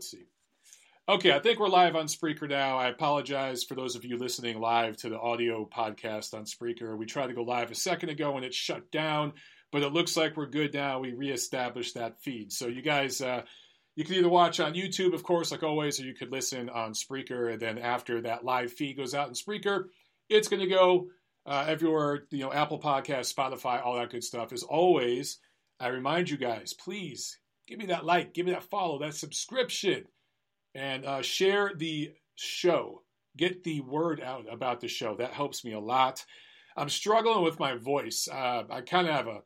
Let's see. Okay, I think we're live on Spreaker now. I apologize for those of you listening live to the audio podcast on Spreaker. We tried to go live a second ago and it shut down, but it looks like we're good now. We reestablished that feed. So you guys, uh, you can either watch on YouTube, of course, like always, or you could listen on Spreaker. And then after that live feed goes out in Spreaker, it's going to go uh, everywhere, you know, Apple Podcast, Spotify, all that good stuff. As always, I remind you guys, please give me that like, give me that follow, that subscription and uh, share the show. Get the word out about the show. That helps me a lot. I'm struggling with my voice. Uh, I kind of have a,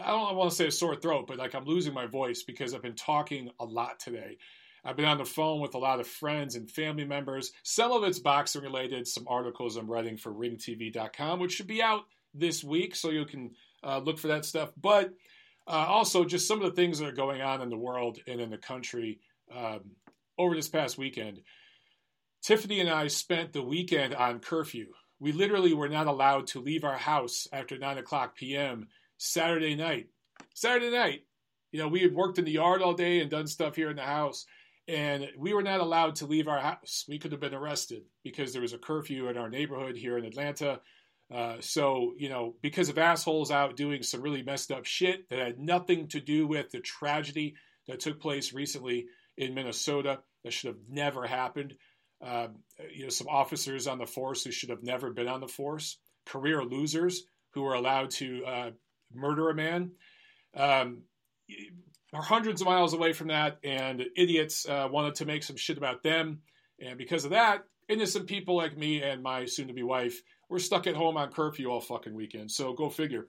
I don't want to say a sore throat, but like I'm losing my voice because I've been talking a lot today. I've been on the phone with a lot of friends and family members. Some of it's boxing related, some articles I'm writing for ringtv.com, which should be out this week, so you can uh, look for that stuff. But uh, also, just some of the things that are going on in the world and in the country. Um, over this past weekend. Tiffany and I spent the weekend on curfew. We literally were not allowed to leave our house after 9 o'clock p.m. Saturday night. Saturday night. You know, we had worked in the yard all day and done stuff here in the house, and we were not allowed to leave our house. We could have been arrested because there was a curfew in our neighborhood here in Atlanta. Uh, so, you know, because of assholes out doing some really messed up shit that had nothing to do with the tragedy that took place recently in Minnesota that should have never happened. Um, you know, some officers on the force who should have never been on the force, career losers who were allowed to uh, murder a man, um, are hundreds of miles away from that, and idiots uh, wanted to make some shit about them, and because of that, innocent people like me and my soon-to-be wife were stuck at home on curfew all fucking weekend. So go figure.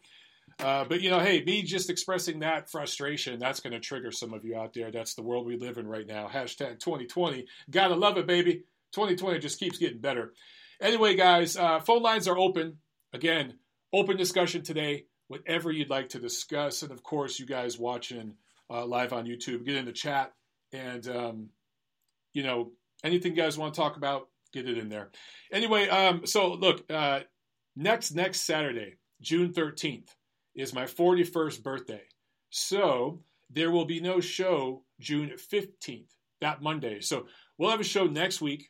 Uh, but you know, hey, me just expressing that frustration, that's going to trigger some of you out there. That's the world we live in right now. Hashtag 2020. Gotta love it, baby. 2020 just keeps getting better. Anyway, guys, uh, phone lines are open. Again, open discussion today. Whatever you'd like to discuss. And of course, you guys watching uh, live on YouTube, get in the chat. And, um, you know, anything you guys want to talk about, get it in there. Anyway, um, so look, uh, next next Saturday, June 13th, is my 41st birthday. So there will be no show June 15th, that Monday. So we'll have a show next week.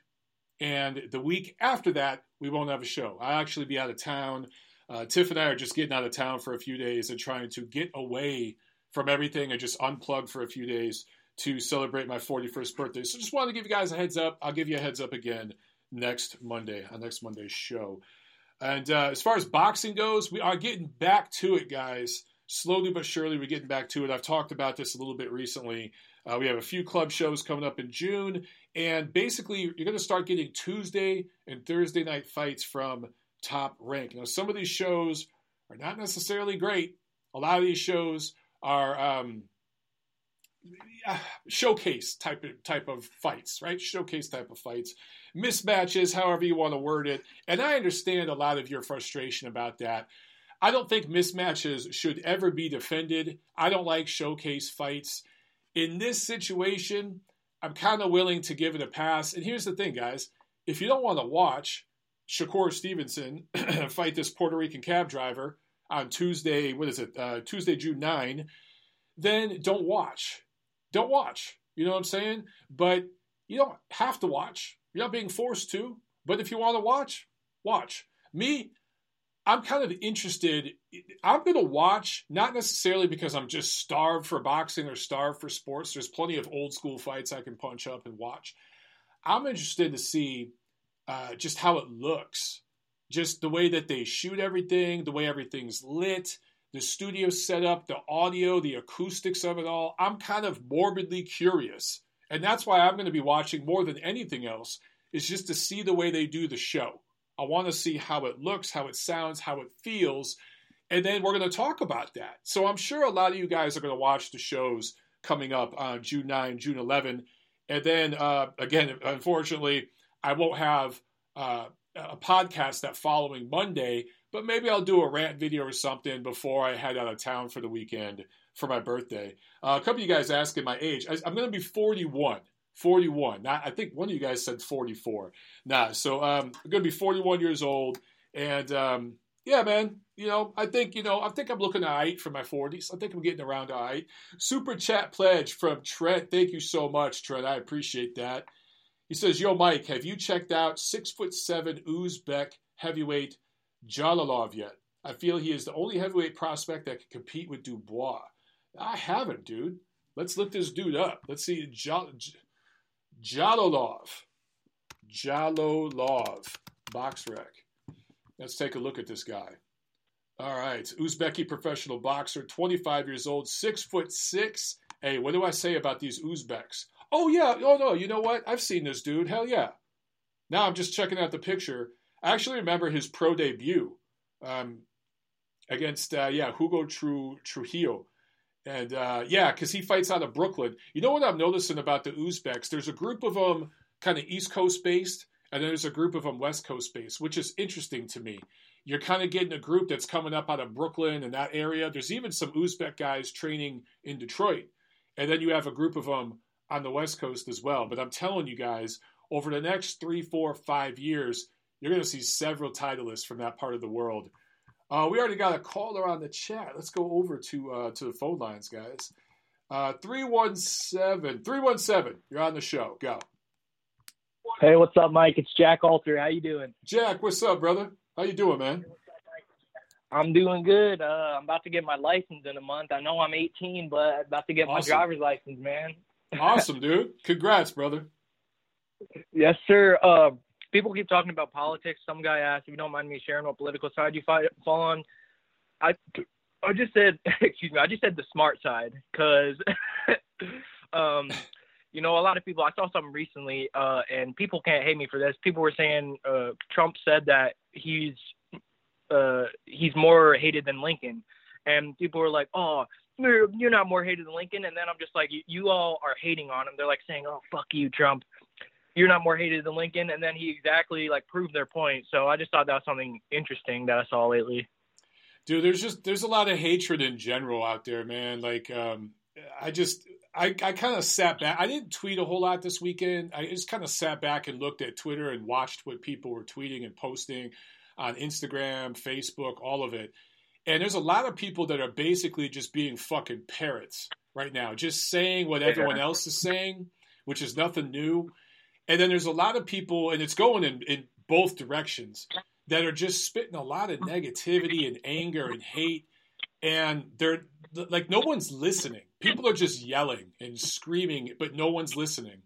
And the week after that, we won't have a show. I'll actually be out of town. Uh, Tiff and I are just getting out of town for a few days and trying to get away from everything and just unplug for a few days to celebrate my 41st birthday. So just wanted to give you guys a heads up. I'll give you a heads up again next Monday on next Monday's show. And uh, as far as boxing goes, we are getting back to it, guys. Slowly but surely, we're getting back to it. I've talked about this a little bit recently. Uh, we have a few club shows coming up in June, and basically, you're going to start getting Tuesday and Thursday night fights from Top Rank. Now, some of these shows are not necessarily great. A lot of these shows are um, showcase type of, type of fights, right? Showcase type of fights mismatches, however you want to word it. And I understand a lot of your frustration about that. I don't think mismatches should ever be defended. I don't like showcase fights. In this situation, I'm kind of willing to give it a pass. And here's the thing, guys if you don't want to watch Shakur Stevenson fight this Puerto Rican cab driver on Tuesday, what is it, uh, Tuesday, June 9, then don't watch. Don't watch. You know what I'm saying? But you don't have to watch. You're not being forced to, but if you want to watch, watch. Me, I'm kind of interested. I'm going to watch, not necessarily because I'm just starved for boxing or starved for sports. There's plenty of old school fights I can punch up and watch. I'm interested to see uh, just how it looks, just the way that they shoot everything, the way everything's lit, the studio setup, the audio, the acoustics of it all. I'm kind of morbidly curious and that's why I'm going to be watching more than anything else, is just to see the way they do the show. I want to see how it looks, how it sounds, how it feels. And then we're going to talk about that. So I'm sure a lot of you guys are going to watch the shows coming up on June 9, June 11. And then, uh, again, unfortunately, I won't have uh, a podcast that following Monday, but maybe I'll do a rant video or something before I head out of town for the weekend for my birthday. Uh, a couple of you guys asking my age. I, am going to be 41. 41. Not, I think one of you guys said 44. Nah, so um, I'm going to be 41 years old. And um, yeah, man. You know, I think you know, I think I'm looking all right for my 40s. I think I'm getting around all right. Super chat pledge from Trent. Thank you so much, Trent. I appreciate that. He says, "Yo, Mike, have you checked out six foot seven Uzbek heavyweight Jalolov yet? I feel he is the only heavyweight prospect that can compete with Dubois. I haven't, dude. Let's look this dude up. Let's see, Jalolov, Jalolov, BoxRec. Let's take a look at this guy. All right, Uzbeki professional boxer, 25 years old, six foot six. Hey, what do I say about these Uzbeks? Oh yeah, oh no, you know what? I've seen this dude. Hell yeah. Now I'm just checking out the picture. I actually remember his pro debut um, against uh, yeah Hugo Tru, Trujillo, and uh, yeah, because he fights out of Brooklyn. You know what I'm noticing about the Uzbeks? There's a group of them kind of East Coast based, and then there's a group of them West Coast based, which is interesting to me. You're kind of getting a group that's coming up out of Brooklyn and that area. There's even some Uzbek guys training in Detroit, and then you have a group of them on the West Coast as well. But I'm telling you guys, over the next three, four, five years, you're going to see several titleists from that part of the world. Uh, we already got a caller on the chat. Let's go over to uh, to the phone lines, guys. Uh, 317 317, you're on the show. Go. Hey, what's up, Mike? It's Jack Alter. How you doing? Jack, what's up, brother? How you doing, man? I'm doing good. Uh, I'm about to get my license in a month. I know I'm 18, but I'm about to get awesome. my driver's license, man. awesome, dude. Congrats, brother. Yes, sir. Uh, people keep talking about politics. Some guy asked if you don't mind me sharing what political side you fight, fall on. I, I just said, excuse me, I just said the smart side because, um, you know, a lot of people. I saw something recently, uh, and people can't hate me for this. People were saying uh, Trump said that he's uh, he's more hated than Lincoln, and people were like, "Oh, you're, you're not more hated than Lincoln." And then I'm just like, "You, you all are hating on him." They're like saying, "Oh, fuck you, Trump." You're not more hated than Lincoln, and then he exactly like proved their point. So I just thought that was something interesting that I saw lately. Dude, there's just there's a lot of hatred in general out there, man. Like, um, I just I, I kind of sat back. I didn't tweet a whole lot this weekend. I just kind of sat back and looked at Twitter and watched what people were tweeting and posting on Instagram, Facebook, all of it. And there's a lot of people that are basically just being fucking parrots right now, just saying what everyone else is saying, which is nothing new. And then there's a lot of people, and it's going in, in both directions, that are just spitting a lot of negativity and anger and hate. And they're like, no one's listening people are just yelling and screaming, but no one's listening.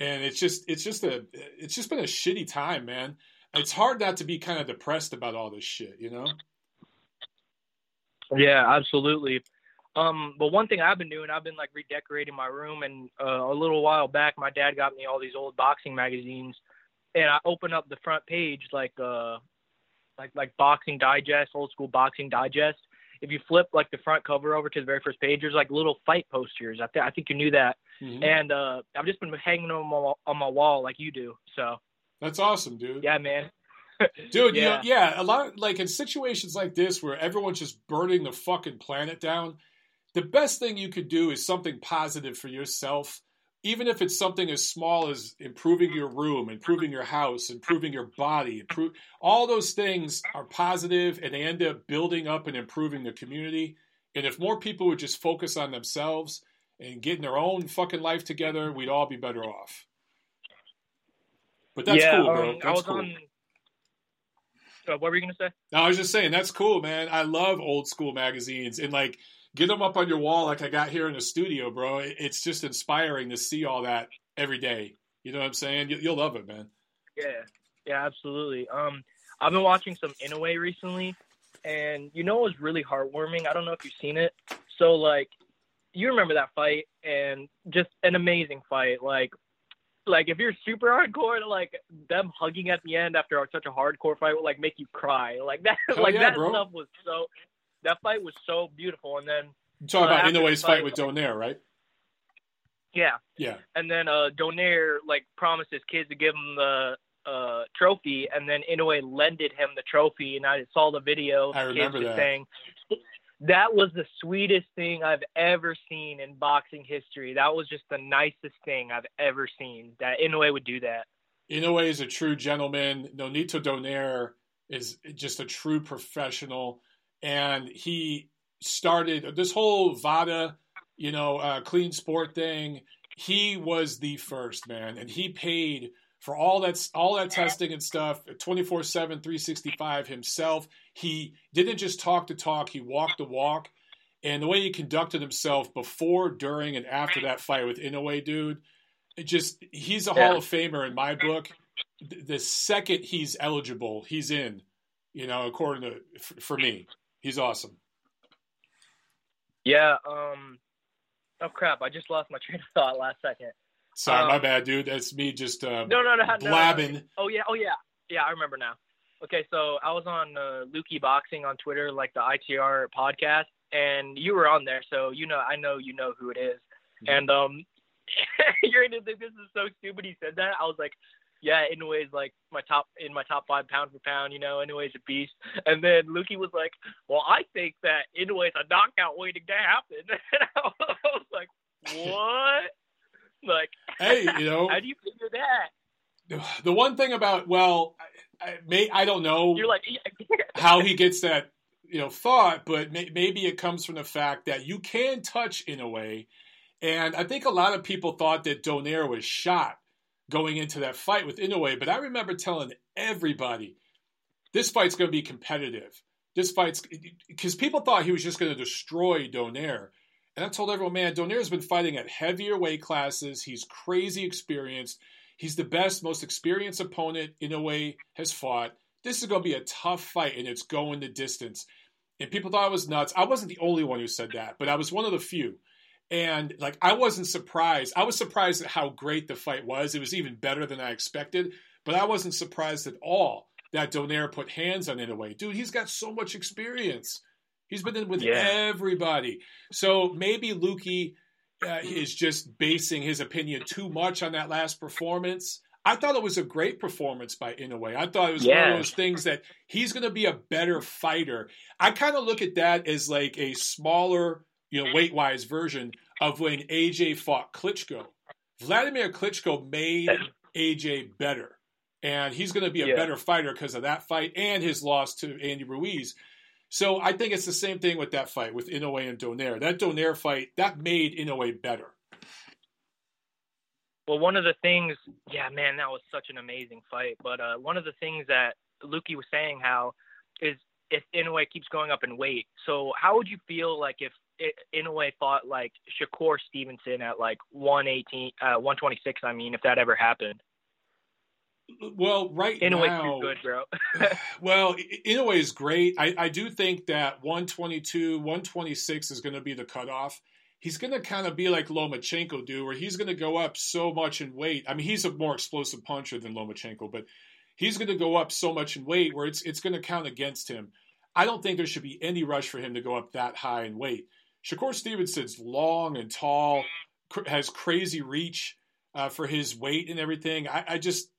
And it's just it's just a it's just been a shitty time, man. It's hard not to be kind of depressed about all this shit, you know? Yeah, absolutely. Um, but one thing I've been doing, I've been like redecorating my room, and uh, a little while back, my dad got me all these old boxing magazines, and I open up the front page like uh, like like Boxing Digest, old school Boxing Digest, if you flip like the front cover over to the very first page, there's like little fight posters. I, th- I think you knew that. Mm-hmm. And uh, I've just been hanging them on my, on my wall like you do. So that's awesome, dude. Yeah, man. dude, yeah. You know, yeah, a lot of, like in situations like this where everyone's just burning the fucking planet down, the best thing you could do is something positive for yourself even if it's something as small as improving your room, improving your house, improving your body, improve all those things are positive and they end up building up and improving the community. And if more people would just focus on themselves and getting their own fucking life together, we'd all be better off. But that's yeah, cool, bro. Um, that's cool. On... Uh, what were you gonna say? No, I was just saying that's cool, man. I love old school magazines and like get them up on your wall like I got here in the studio, bro. It's just inspiring to see all that every day. You know what I'm saying? You'll love it, man. Yeah, yeah, absolutely. Um, I've been watching some Inoue recently, and you know it was really heartwarming. I don't know if you've seen it. So like, you remember that fight, and just an amazing fight. Like, like if you're super hardcore, like them hugging at the end after such a hardcore fight will like make you cry. Like that, Hell like yeah, that bro. stuff was so that fight was so beautiful. And then you talk uh, about Inoue's fight, fight with Donaire, right? Yeah. Yeah. And then uh, Donaire like promised his kids to give him the uh, trophy, and then Inoue lended him the trophy, and I saw the video. I remember that. Saying, that was the sweetest thing I've ever seen in boxing history. That was just the nicest thing I've ever seen. That Inoue would do that. Inoue is a true gentleman. Nonito Donaire is just a true professional, and he started this whole VADA, you know, uh, clean sport thing. He was the first man, and he paid for all that all that testing and stuff 24 7 365 himself he didn't just talk the talk he walked the walk and the way he conducted himself before during and after that fight with Inoue dude it just he's a yeah. hall of famer in my book the second he's eligible he's in you know according to for me he's awesome yeah um oh crap i just lost my train of thought last second Sorry, um, my bad, dude. That's me just uh, no, no, no, blabbing. No, no. Oh yeah, oh yeah, yeah. I remember now. Okay, so I was on uh, Lukey Boxing on Twitter, like the ITR podcast, and you were on there, so you know, I know you know who it is. Mm-hmm. And um, you're gonna think this is so stupid. He said that. I was like, yeah, Inoue's like my top in my top five pound for pound. You know, Inoue's a beast. And then Lukey was like, well, I think that Inoue's a knockout waiting to happen. And I was like, what? Like, hey, you know, how do you figure that? The one thing about well, I, I may I don't know. You're like how he gets that you know thought, but may, maybe it comes from the fact that you can touch Inoue, and I think a lot of people thought that Donaire was shot going into that fight with Inoue, but I remember telling everybody this fight's going to be competitive. This fight's because people thought he was just going to destroy Donaire. And I told everyone, man, Donaire's been fighting at heavier weight classes. He's crazy experienced. He's the best, most experienced opponent Inoue has fought. This is going to be a tough fight, and it's going the distance. And people thought I was nuts. I wasn't the only one who said that, but I was one of the few. And like, I wasn't surprised. I was surprised at how great the fight was. It was even better than I expected, but I wasn't surprised at all that Donaire put hands on Inoue. Dude, he's got so much experience. He's been in with yeah. everybody. So maybe Lukey uh, is just basing his opinion too much on that last performance. I thought it was a great performance by Inoue. I thought it was yeah. one of those things that he's going to be a better fighter. I kind of look at that as like a smaller, you know, weight wise version of when AJ fought Klitschko. Vladimir Klitschko made AJ better, and he's going to be a yeah. better fighter because of that fight and his loss to Andy Ruiz. So I think it's the same thing with that fight with Inoue and Donaire. That Donaire fight that made Inoue better. Well, one of the things, yeah, man, that was such an amazing fight. But uh, one of the things that Lukey was saying how is if Inoue keeps going up in weight. So how would you feel like if Inoue fought like Shakur Stevenson at like 118, uh, 126? I mean, if that ever happened. Well, right in now, good, bro. well, Inoue is great. I, I do think that 122, 126 is going to be the cutoff. He's going to kind of be like Lomachenko do, where he's going to go up so much in weight. I mean, he's a more explosive puncher than Lomachenko, but he's going to go up so much in weight where it's it's going to count against him. I don't think there should be any rush for him to go up that high in weight. Shakur Stevenson's long and tall, cr- has crazy reach uh, for his weight and everything. I, I just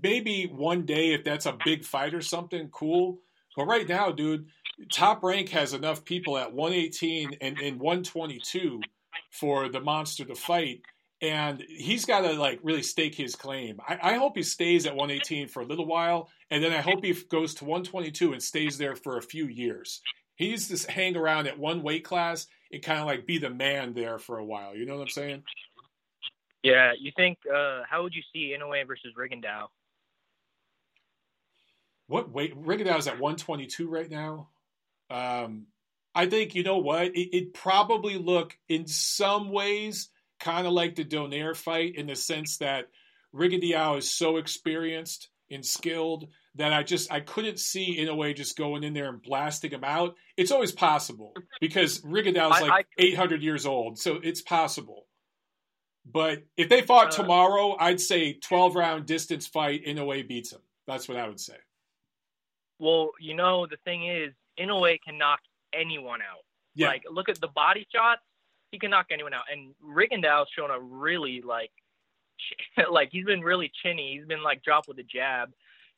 maybe one day if that's a big fight or something, cool. But right now, dude, Top Rank has enough people at 118 and, and 122 for the monster to fight. And he's got to like really stake his claim. I, I, hope he stays at 118 for a little while, and then I hope he goes to 122 and stays there for a few years. He needs to hang around at one weight class and kind of like be the man there for a while. You know what I'm saying? Yeah. You think? Uh, how would you see Inoue versus Rigondeaux? what weight Rigondeaux is at 122 right now. Um, I think you know what it, it probably look in some ways kind of like the Donaire fight in the sense that Rigondeaux is so experienced and skilled that I just I couldn't see in a way just going in there and blasting him out. It's always possible because Rigondeaux is like I, I, 800 years old, so it's possible. But if they fought uh, tomorrow, I'd say 12 round distance fight. Inoue beats him. That's what I would say. Well, you know, the thing is, Inoue can knock anyone out. Yeah. Like, look at the body shots. He can knock anyone out. And Rigondeaux's shown a really, like, like, he's been really chinny. He's been, like, dropped with a jab.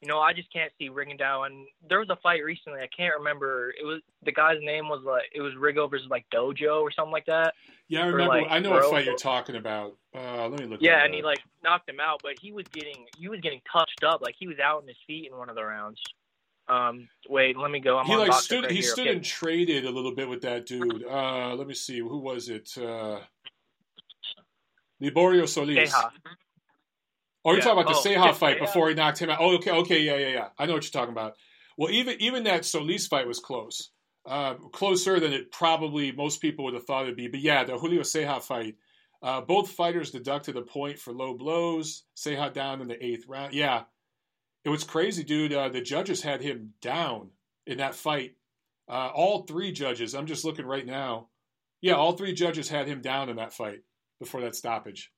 You know, I just can't see Rigondeaux. And there was a fight recently. I can't remember. It was, the guy's name was, like, it was Rigo versus, like, Dojo or something like that. Yeah, I remember. Like, I know what fight you're talking about. Uh, let me look. Yeah, and up. he, like, knocked him out. But he was getting, he was getting touched up. Like, he was out on his feet in one of the rounds. Um, wait, let me go. I'm he like stood right he here. stood Okay. and traded a little bit with that dude. Uh, let me see, who was it? Uh, Liborio Solis. Ceja. Oh, you're Yeah. talking about the Oh, Ceja yeah, fight Ceja. before he knocked him out. Oh, okay, okay, yeah, yeah, yeah. I know what you're talking about. Well, even even that Solis fight was close, uh, closer than it probably most people would have thought it'd be. But yeah, the Julio Ceja fight. Uh, both fighters deducted a point for low blows. Ceja down in the eighth round. Yeah, it was crazy, dude. Uh, the judges had him down in that fight. Uh, all three judges. I'm just looking right now. Yeah, all three judges had him down in that fight before that stoppage.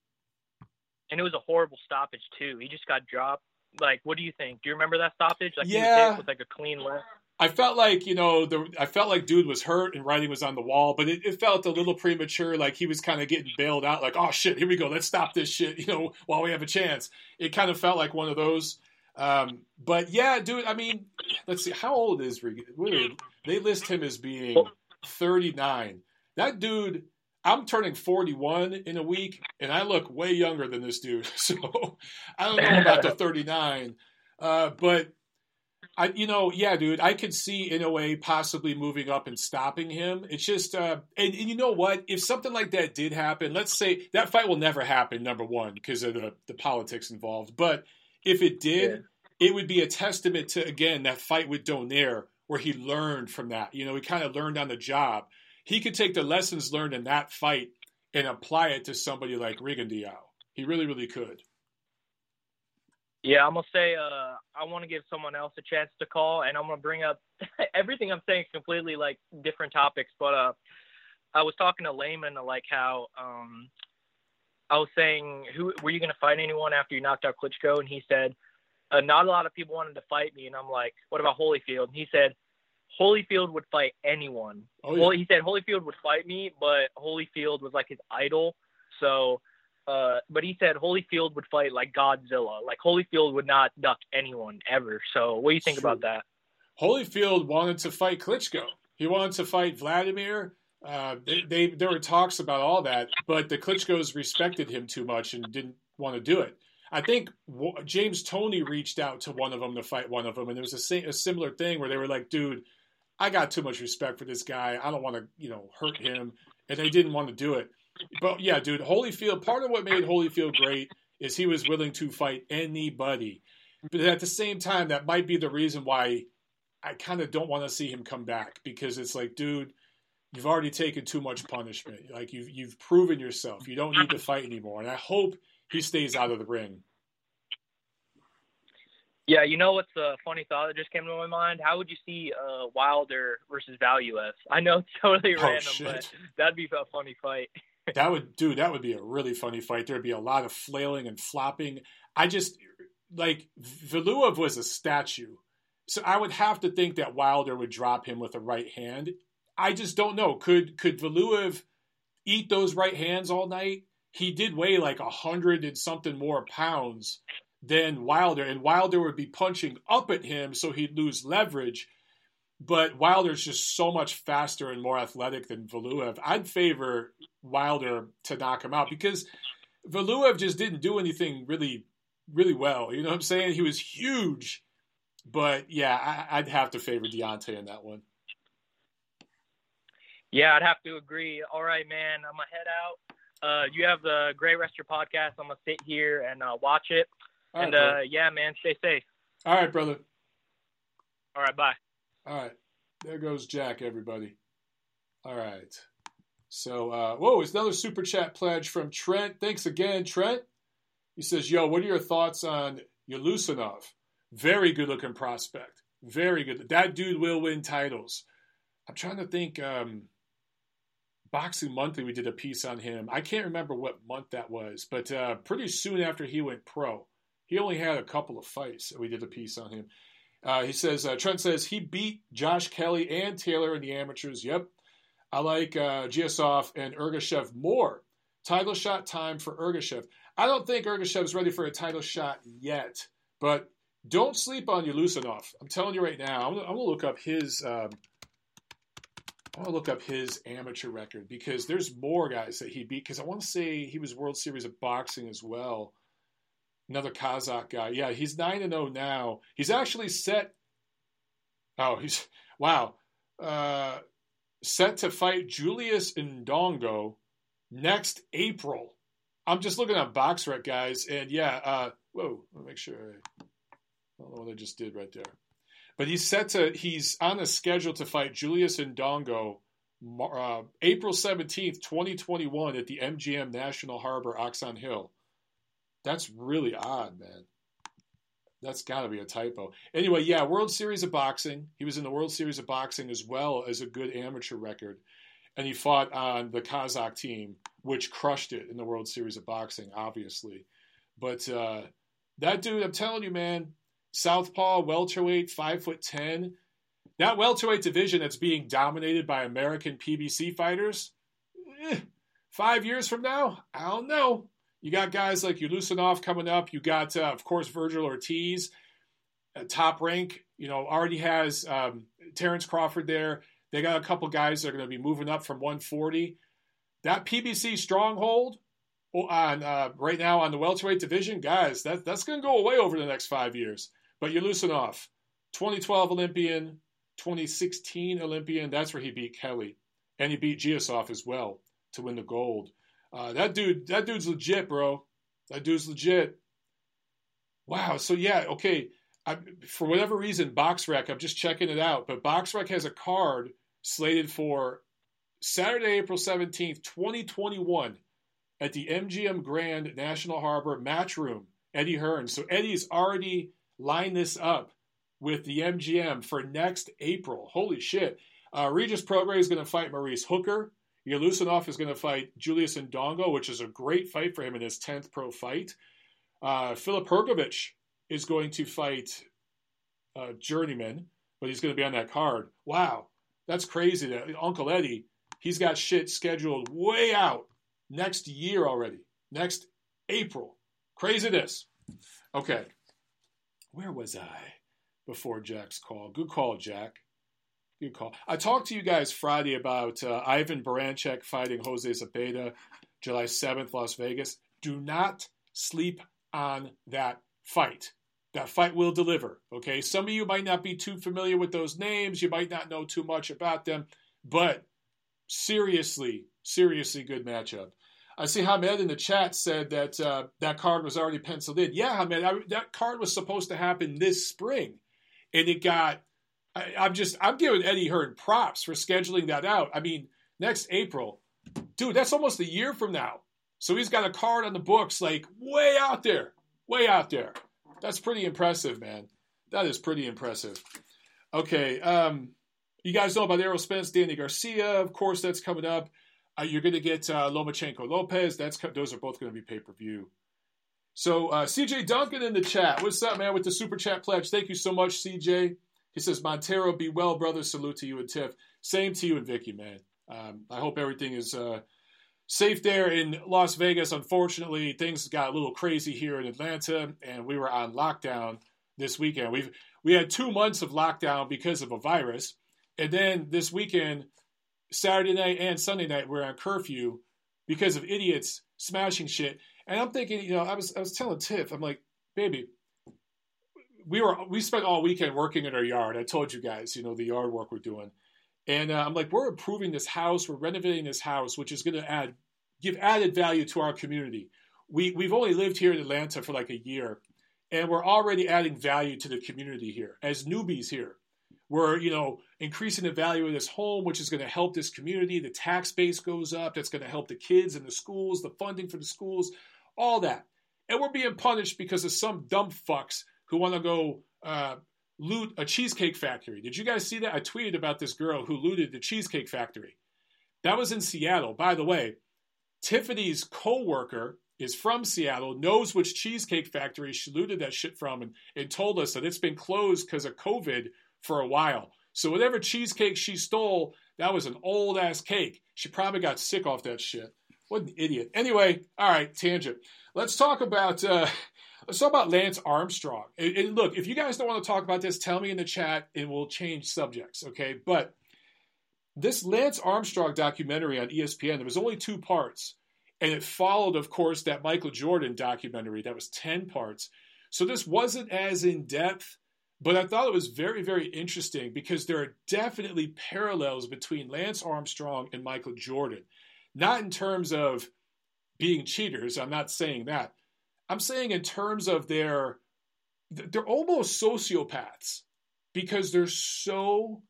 And it was a horrible stoppage too. He just got dropped. Like, what do you think? Do you remember that stoppage? Like, Yeah. with like a clean left. I felt like you know the I felt like dude was hurt and writing was on the wall, but it, it felt a little premature. Like he was kind of getting bailed out. Like oh shit, here we go. Let's stop this shit. You know, while we have a chance. It kind of felt like one of those. Um, but yeah, dude. I mean, let's see. How old is are they, they list him as being thirty nine. That dude. I'm turning 41 in a week, and I look way younger than this dude. So I don't know about the 39, uh, but I, you know, yeah, dude, I could see in a way possibly moving up and stopping him. It's just, uh, and, and you know what? If something like that did happen, let's say that fight will never happen, number one, because of the, the politics involved. But if it did, it would be a testament to, again, that fight with Donaire, where he learned from that. You know, he kind of learned on the job. He could take the lessons learned in that fight and apply it to somebody like Rigondeaux. He really, really could. Yeah, I'm gonna say uh, I want to give someone else a chance to call, and I'm gonna bring up everything I'm saying is completely like different topics. But uh, I was talking to Lamon like how um, I was saying, who were you gonna fight anyone after you knocked out Klitschko? And he said, uh, not a lot of people wanted to fight me. And I'm like, what about Holyfield? And he said, Holyfield would fight anyone. Oh, yeah. Well, he said Holyfield would fight me, but Holyfield was like his idol. So, uh, but he said Holyfield would fight like Godzilla. Like Holyfield would not duck anyone ever. So, what do you think True. about that? Holyfield wanted to fight Klitschko. He wanted to fight Vladimir. Uh, they, they there were talks about all that, but the Klitschko's respected him too much and didn't want to do it. I think w- James Toney reached out to one of them to fight one of them, and there was a, a similar thing where they were like, "Dude, I got too much respect for this guy. I don't want to, you know, hurt him," and they didn't want to do it. But yeah, dude, Holyfield. Part of what made Holyfield great is he was willing to fight anybody. But at the same time, that might be the reason why I kind of don't want to see him come back because it's like, dude, you've already taken too much punishment. Like you've you've proven yourself. You don't need to fight anymore. And I hope he stays out of the ring. Yeah, you know what's a funny thought that just came to my mind? How would you see uh, Wilder versus Valuev? I know it's totally Oh random, but that'd be a funny fight. That would dude, that would be a really funny fight. There'd be a lot of flailing and flopping. I just like Valuev was a statue. So I would have to think that Wilder would drop him with a right hand. I just don't know. Could could Valuev eat those right hands all night? He did weigh like a hundred and something more pounds than Wilder, and Wilder would be punching up at him, so he'd lose leverage. But Wilder's just so much faster and more athletic than Valuev. I'd favor Wilder to knock him out because Valuev just didn't do anything really, really well. You know what I'm saying? He was huge, but yeah, I, I'd have to favor Deontay in that one. Yeah, I'd have to agree. All right, man, I'm gonna head out. Uh, you have the Great Rest of Your podcast. I'm gonna sit here and uh, watch it. All right, and brother. uh, yeah, man, stay safe. All right, brother. All right, bye. All right. There goes Jack, everybody. All right. So, uh, whoa, it's another super chat pledge from Trent. Thanks again, Trent. He says, Yo, what are your thoughts on Yeleussinov? Very good looking prospect. Very good. That dude will win titles. I'm trying to think. Um, Boxing Monthly, we did a piece on him. I can't remember what month that was, but uh, pretty soon after he went pro, he only had a couple of fights. We did a piece on him. Uh, he says, uh, Trent says he beat Josh Kelly and Taylor in the amateurs. Yep. I like uh, Giyasov and Ergashev more. Title shot time for Ergashev. I don't think Ergashev is ready for a title shot yet, but don't sleep on Yeleussinov. I'm telling you right now. I'm to look up his. Um, I want to look up his amateur record because there's more guys that he beat. Because I want to say he was World Series of Boxing as well. Another Kazakh guy. Yeah, he's nine and zero now. He's actually set Oh, he's wow. Uh, set to fight Julius Indongo next April. I'm just looking at BoxRec, guys, and yeah. Uh, whoa, let me make sure. I, don't know what I just did right there. But he's set to. He's on the schedule to fight Julius Indongo uh, April 17th, 2021, at the MGM National Harbor, Oxon Hill. That's really odd, man. That's got to be a typo. Anyway, yeah, World Series of Boxing. He was in the World Series of Boxing as well as a good amateur record. And he fought on the Kazakh team, which crushed it in the World Series of Boxing, obviously. But uh, that dude, I'm telling you, man, Southpaw, welterweight, five foot ten. That welterweight division that's being dominated by American PBC fighters, eh, five years from now, I don't know. You got guys like Yeleussinov coming up. You got, uh, of course, Vergil Ortiz, top rank. You know, already has um, Terrence Crawford there. They got a couple guys that are going to be moving up from 140. That PBC stronghold on uh, right now on the welterweight division, guys, that, that's going to go away over the next five years. But Yeleussinov, 2012 Olympian, 2016 Olympian. That's where he beat Kelly, and he beat Giyasov as well to win the gold. Uh, that dude, that dude's legit, bro. That dude's legit. Wow. So yeah, okay. I, for whatever reason, BoxRec, I'm just checking it out, but BoxRec has a card slated for Saturday, April 17th, 2021, at the MGM Grand National Harbor Match Room. Eddie Hearn. So Eddie's already lined this up with the MGM for next April. Holy shit. Uh, Regis Prograis is going to fight Maurice Hooker. Yeleussinov is going to fight Julius Indongo, which is a great fight for him in his 10th pro fight. Uh, Filip Hrgovic is going to fight uh, Journeyman, but he's going to be on that card. Wow, that's crazy. That Uncle Eddie, he's got shit scheduled way out next year already, next April. Craziness. Okay, where was I before Jack's call? Good call, Jack. Good call. I talked to you guys Friday about uh, Ivan Baranchyk fighting Jose Zepeda, July 7th, Las Vegas. Do not sleep on that fight. That fight will deliver. Okay. Some of you might not be too familiar with those names. You might not know too much about them, but seriously, seriously good matchup. I see Hamed in the chat said that uh, that card was already penciled in. Yeah, Hamed, I, that card was supposed to happen this spring, and it got. I, I'm just I'm giving Eddie Hearn props for scheduling that out. I mean, next April, dude, that's almost a year from now. So he's got a card on the books like way out there, way out there. That's pretty impressive, man. That is pretty impressive. Okay, um, you guys know about Errol Spence, Danny Garcia, of course, that's coming up. Uh, you're going to get uh, Lomachenko Lopez. That's those are both going to be pay per view. So uh, CJ Duncan in the chat. What's up, man? With the super chat pledge. Thank you so much, CJ. He says Montero, be well, brother. Salute to you and Tiff. Same to you and Vicky, man. Um, I hope everything is uh, safe there in Las Vegas. Unfortunately, things got a little crazy here in Atlanta, and we were on lockdown this weekend. We've we had two months of lockdown because of a virus, and then this weekend Saturday night and Sunday night we're on curfew because of idiots smashing shit. And I'm thinking, you know, I was I was telling Tiff, I'm like, baby, we were we spent all weekend working in our yard. I told you guys, you know, the yard work we're doing, and uh, I'm like, we're improving this house, we're renovating this house, which is going to add give added value to our community. We we've only lived here in Atlanta for like a year, and we're already adding value to the community here as newbies here. We're, you know, increasing the value of this home, which is going to help this community. The tax base goes up. That's going to help the kids and the schools, the funding for the schools, all that. And we're being punished because of some dumb fucks who want to go uh, loot a cheesecake factory. Did you guys see that? I tweeted about this girl who looted the cheesecake factory. That was in Seattle. By the way, Tiffany's co-worker is from Seattle, knows which cheesecake factory she looted that shit from, and, and told us that it's been closed because of COVID for a while. So whatever cheesecake she stole, that was an old ass cake. She probably got sick off that shit. What an idiot. Anyway, all right, tangent. Let's talk about uh, let's talk about Lance Armstrong. And, and look, if you guys don't want to talk about this, tell me in the chat, and we'll change subjects. Okay, but this Lance Armstrong documentary on ESPN, there was only two parts, and it followed, of course, that Michael Jordan documentary that was ten parts. So this wasn't as in depth But I thought it was very, very interesting because there are definitely parallels between Lance Armstrong and Michael Jordan. Not in terms of being cheaters, I'm not saying that. I'm saying in terms of their, they're almost sociopaths because they're so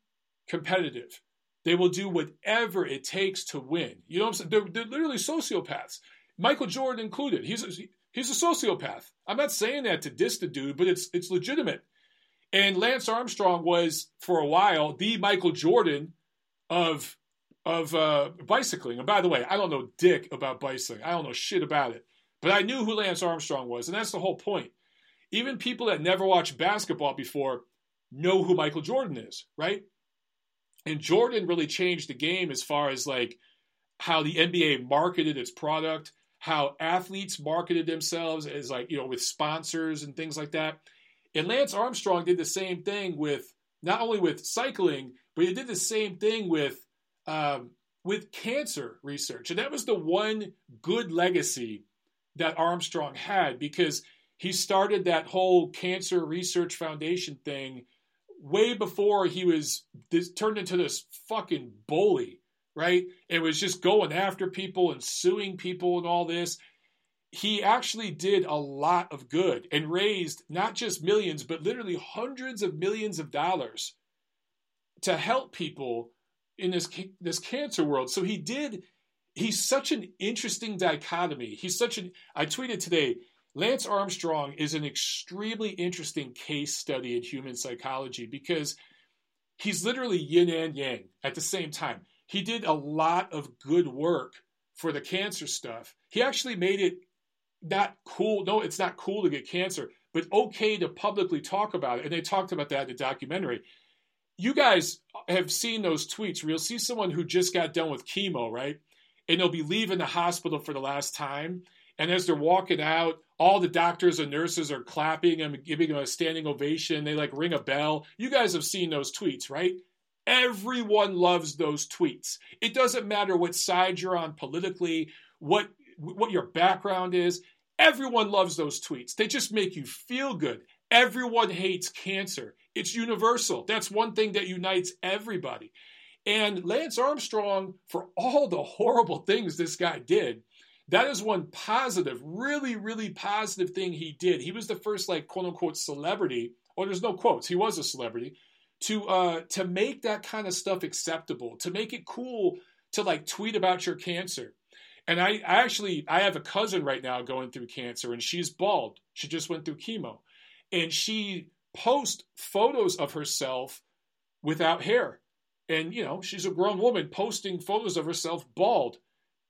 competitive. They will do whatever it takes to win. You know what I'm saying? They're, they're literally sociopaths. Michael Jordan included. He's a, he's a sociopath. I'm not saying that to diss the dude, but it's it's legitimate. And Lance Armstrong was for a while the Michael Jordan of of uh, bicycling. And by the way, I don't know dick about bicycling. I don't know shit about it. But I knew who Lance Armstrong was, and that's the whole point. Even people that never watched basketball before know who Michael Jordan is, right? And Jordan really changed the game as far as like how the NBA marketed its product, how athletes marketed themselves as like, you know, with sponsors and things like that. And Lance Armstrong did the same thing with not only with cycling, but he did the same thing with um, with cancer research. And that was the one good legacy that Armstrong had because he started that whole cancer research foundation thing way before he was this, turned into this fucking bully, right? It was just going after people and suing people and all this. He actually did a lot of good and raised not just millions, but literally hundreds of millions of dollars to help people in this this cancer world. So he did. He's such an interesting dichotomy. He's such an. I tweeted today Lance Armstrong is an extremely interesting case study in human psychology because he's literally yin and yang at the same time. He did a lot of good work for the cancer stuff. He actually made it not cool. No, it's not cool to get cancer, but okay to publicly talk about it. And they talked about that in the documentary. You guys have seen those tweets where you'll see someone who just got done with chemo, right? And they'll be leaving the hospital for the last time. And as they're walking out, all the doctors and nurses are clapping and giving them a standing ovation. They like ring a bell. You guys have seen those tweets, right? Everyone loves those tweets. It doesn't matter what side you're on politically, what what your background is. Everyone loves those tweets. They just make you feel good. Everyone hates cancer. It's universal. That's one thing that unites everybody. And Lance Armstrong, for all the horrible things this guy did, that is one positive, really, really positive thing he did. He was the first, like, quote unquote, celebrity, or there's no quotes, he was a celebrity, to uh to make that kind of stuff acceptable, to make it cool to like tweet about your cancer. And I, I actually I have a cousin right now going through cancer and she's bald. She just went through chemo. And she posts photos of herself without hair. And you know, she's a grown woman posting photos of herself bald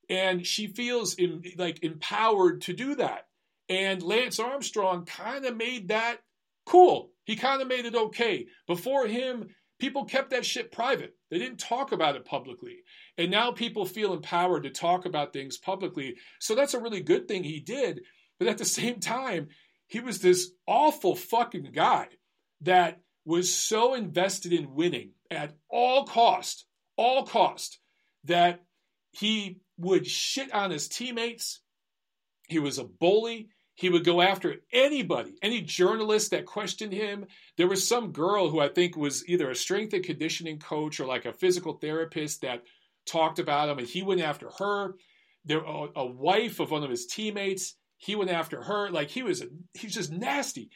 and she feels in, like empowered to do that. And Lance Armstrong kind of made that cool. He kind of made it okay. Before him, people kept that shit private. They didn't talk about it publicly. And now people feel empowered to talk about things publicly. So that's a really good thing he did. But at the same time, he was this awful fucking guy that was so invested in winning at all cost, all cost, that he would shit on his teammates. He was a bully. He would go after anybody, any journalist that questioned him. There was some girl who I think was either a strength and conditioning coach or like a physical therapist that talked about him, and he went after her. There, a, a wife of one of his teammates, he went after her. Like he was, he's just nasty.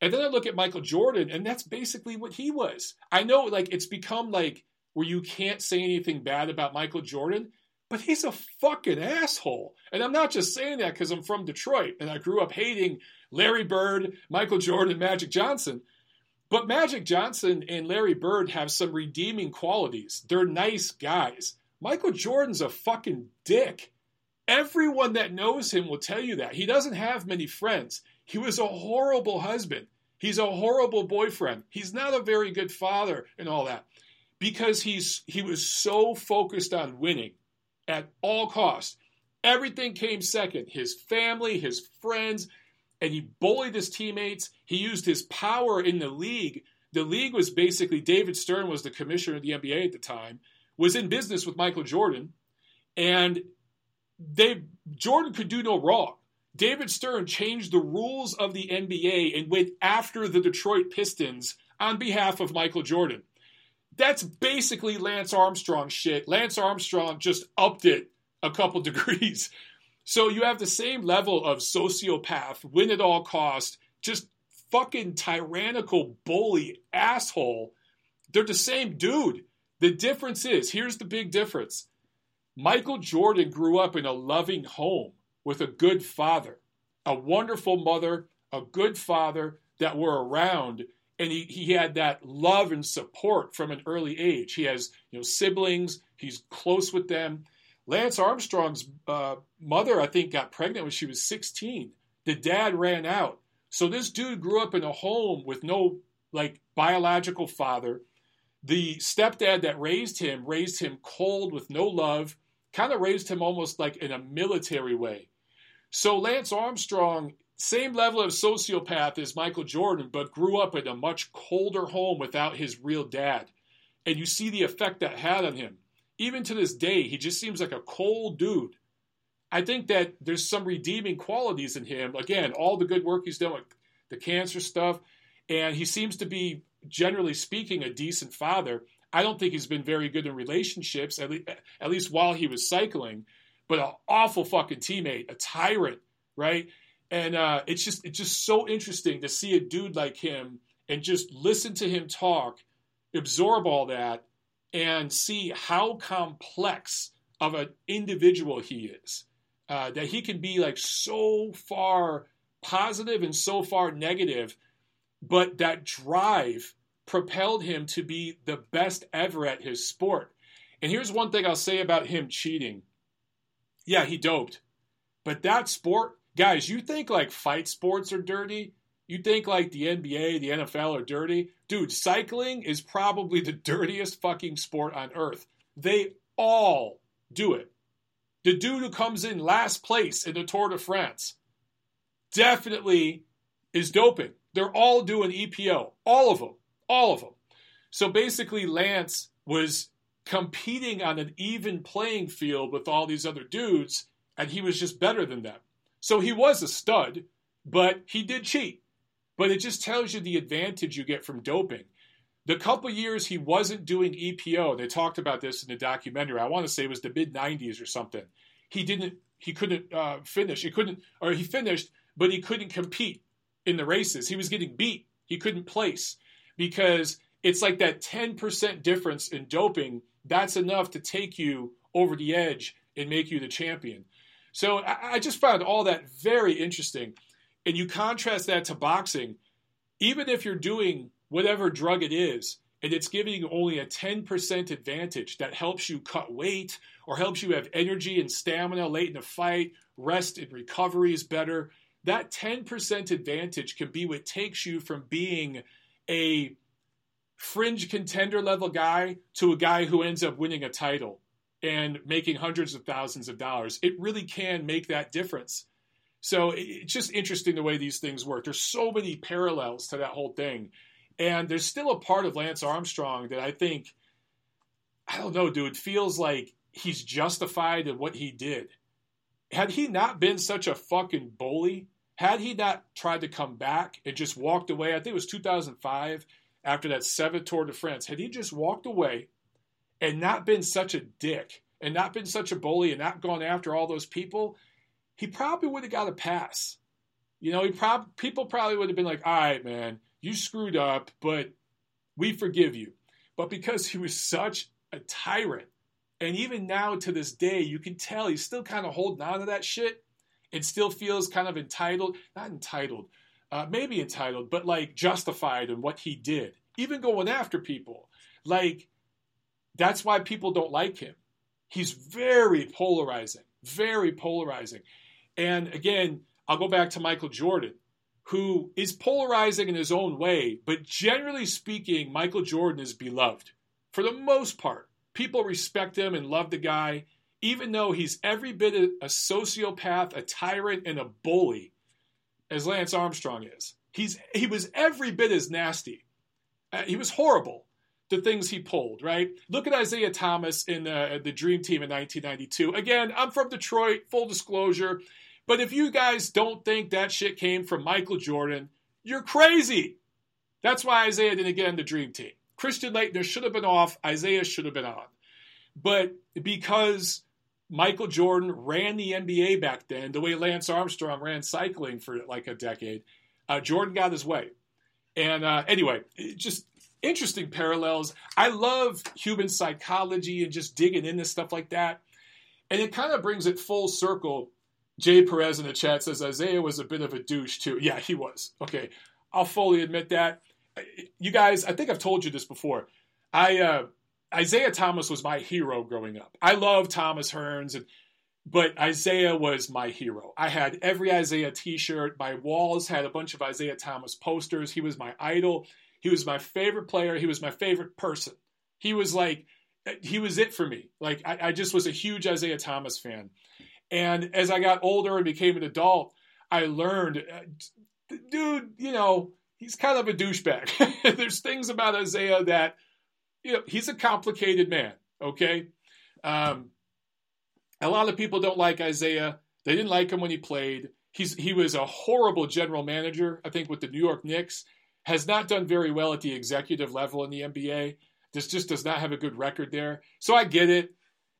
And then I look at Michael Jordan, and that's basically what he was. I know, like it's become like where you can't say anything bad about Michael Jordan but he's a fucking asshole. And I'm not just saying that because I'm from Detroit and I grew up hating Larry Bird, Michael Jordan, Magic Johnson. But Magic Johnson and Larry Bird have some redeeming qualities. They're nice guys. Michael Jordan's a fucking dick. Everyone that knows him will tell you that. He doesn't have many friends. He was a horrible husband. He's a horrible boyfriend. He's not a very good father and all that because he's he was so focused on winning at all costs. Everything came second his family, his friends, and he bullied his teammates. He used his power in the league. The league was basically David Stern was the commissioner of the NBA at the time, was in business with Michael Jordan, and they Jordan could do no wrong. David Stern changed the rules of the NBA and went after the Detroit Pistons on behalf of Michael Jordan. That's basically Lance Armstrong shit. Lance Armstrong just upped it a couple degrees. So you have the same level of sociopath, win at all cost, just fucking tyrannical bully asshole. They're the same dude. The difference is here's the big difference Michael Jordan grew up in a loving home with a good father, a wonderful mother, a good father that were around. And he, he had that love and support from an early age. He has you know siblings. He's close with them. Lance Armstrong's uh, mother, I think, got pregnant when she was 16. The dad ran out. So this dude grew up in a home with no like biological father. The stepdad that raised him raised him cold with no love, kind of raised him almost like in a military way. So Lance Armstrong, same level of sociopath as Michael Jordan, but grew up in a much colder home without his real dad. And you see the effect that had on him. Even to this day, he just seems like a cold dude. I think that there's some redeeming qualities in him. Again, all the good work he's done with the cancer stuff, and he seems to be, generally speaking, a decent father. I don't think he's been very good in relationships, at, le- at least while he was cycling, but an awful fucking teammate, a tyrant, right? And uh, it's just it's just so interesting to see a dude like him and just listen to him talk, absorb all that, and see how complex of an individual he is uh, that he can be like so far positive and so far negative, but that drive propelled him to be the best ever at his sport. And here's one thing I'll say about him cheating. Yeah, he doped. But that sport, guys, you think like fight sports are dirty? You think like the NBA, the NFL are dirty? Dude, cycling is probably the dirtiest fucking sport on earth. They all do it. The dude who comes in last place in the Tour de France definitely is doping. They're all doing EPO, all of them, all of them. So basically, Lance was competing on an even playing field with all these other dudes, and he was just better than them. So he was a stud, but he did cheat. But it just tells you the advantage you get from doping. The couple years he wasn't doing EPO, they talked about this in the documentary. I want to say it was the mid 90s or something. He didn't, he couldn't uh, finish. He couldn't, or he finished, but he couldn't compete in the races. He was getting beat. He couldn't place because it's like that 10% difference in doping. That's enough to take you over the edge and make you the champion. So I, I just found all that very interesting. And you contrast that to boxing, even if you're doing whatever drug it is, and it's giving you only a 10% advantage that helps you cut weight or helps you have energy and stamina late in the fight, rest and recovery is better. That 10% advantage can be what takes you from being a fringe contender level guy to a guy who ends up winning a title and making hundreds of thousands of dollars. It really can make that difference. So it's just interesting the way these things work. There's so many parallels to that whole thing. And there's still a part of Lance Armstrong that I think, I don't know, dude, feels like he's justified in what he did. Had he not been such a fucking bully, had he not tried to come back and just walked away, I think it was 2005 after that seventh Tour de France, had he just walked away and not been such a dick and not been such a bully and not gone after all those people, he probably would have got a pass. You know, he prob- people probably would have been like, all right, man, you screwed up, but we forgive you. But because he was such a tyrant, and even now to this day, you can tell he's still kind of holding on to that shit and still feels kind of entitled, not entitled, uh, maybe entitled, but like justified in what he did, even going after people. Like, that's why people don't like him. He's very polarizing, very polarizing. And again, I'll go back to Michael Jordan who is polarizing in his own way, but generally speaking, Michael Jordan is beloved. For the most part, people respect him and love the guy, even though he's every bit a sociopath, a tyrant, and a bully as Lance Armstrong is. He's he was every bit as nasty. Uh, he was horrible. The things he pulled, right? Look at Isiah Thomas in the, the Dream Team in 1992. Again, I'm from Detroit. Full disclosure, but if you guys don't think that shit came from Michael Jordan, you're crazy. That's why Isiah didn't get in the dream team. Christian Laettner should have been off. Isiah should have been on. But because Michael Jordan ran the NBA back then, the way Lance Armstrong ran cycling for like a decade, uh, Jordan got his way. And uh, anyway, just interesting parallels. I love human psychology and just digging into stuff like that. And it kind of brings it full circle. Jay Perez in the chat says Isiah was a bit of a douche too. Yeah, he was. Okay, I'll fully admit that. You guys, I think I've told you this before. I uh, Isiah Thomas was my hero growing up. I love Thomas Hearns, and, but Isiah was my hero. I had every Isiah T-shirt. My walls had a bunch of Isiah Thomas posters. He was my idol. He was my favorite player. He was my favorite person. He was like, he was it for me. Like I, I just was a huge Isiah Thomas fan. And as I got older and became an adult, I learned, uh, dude, you know, he's kind of a douchebag. There's things about Isiah that, you know, he's a complicated man. Okay. Um, a lot of people don't like Isiah. They didn't like him when he played. He's he was a horrible general manager. I think with the New York Knicks has not done very well at the executive level in the NBA. This just does not have a good record there. So I get it.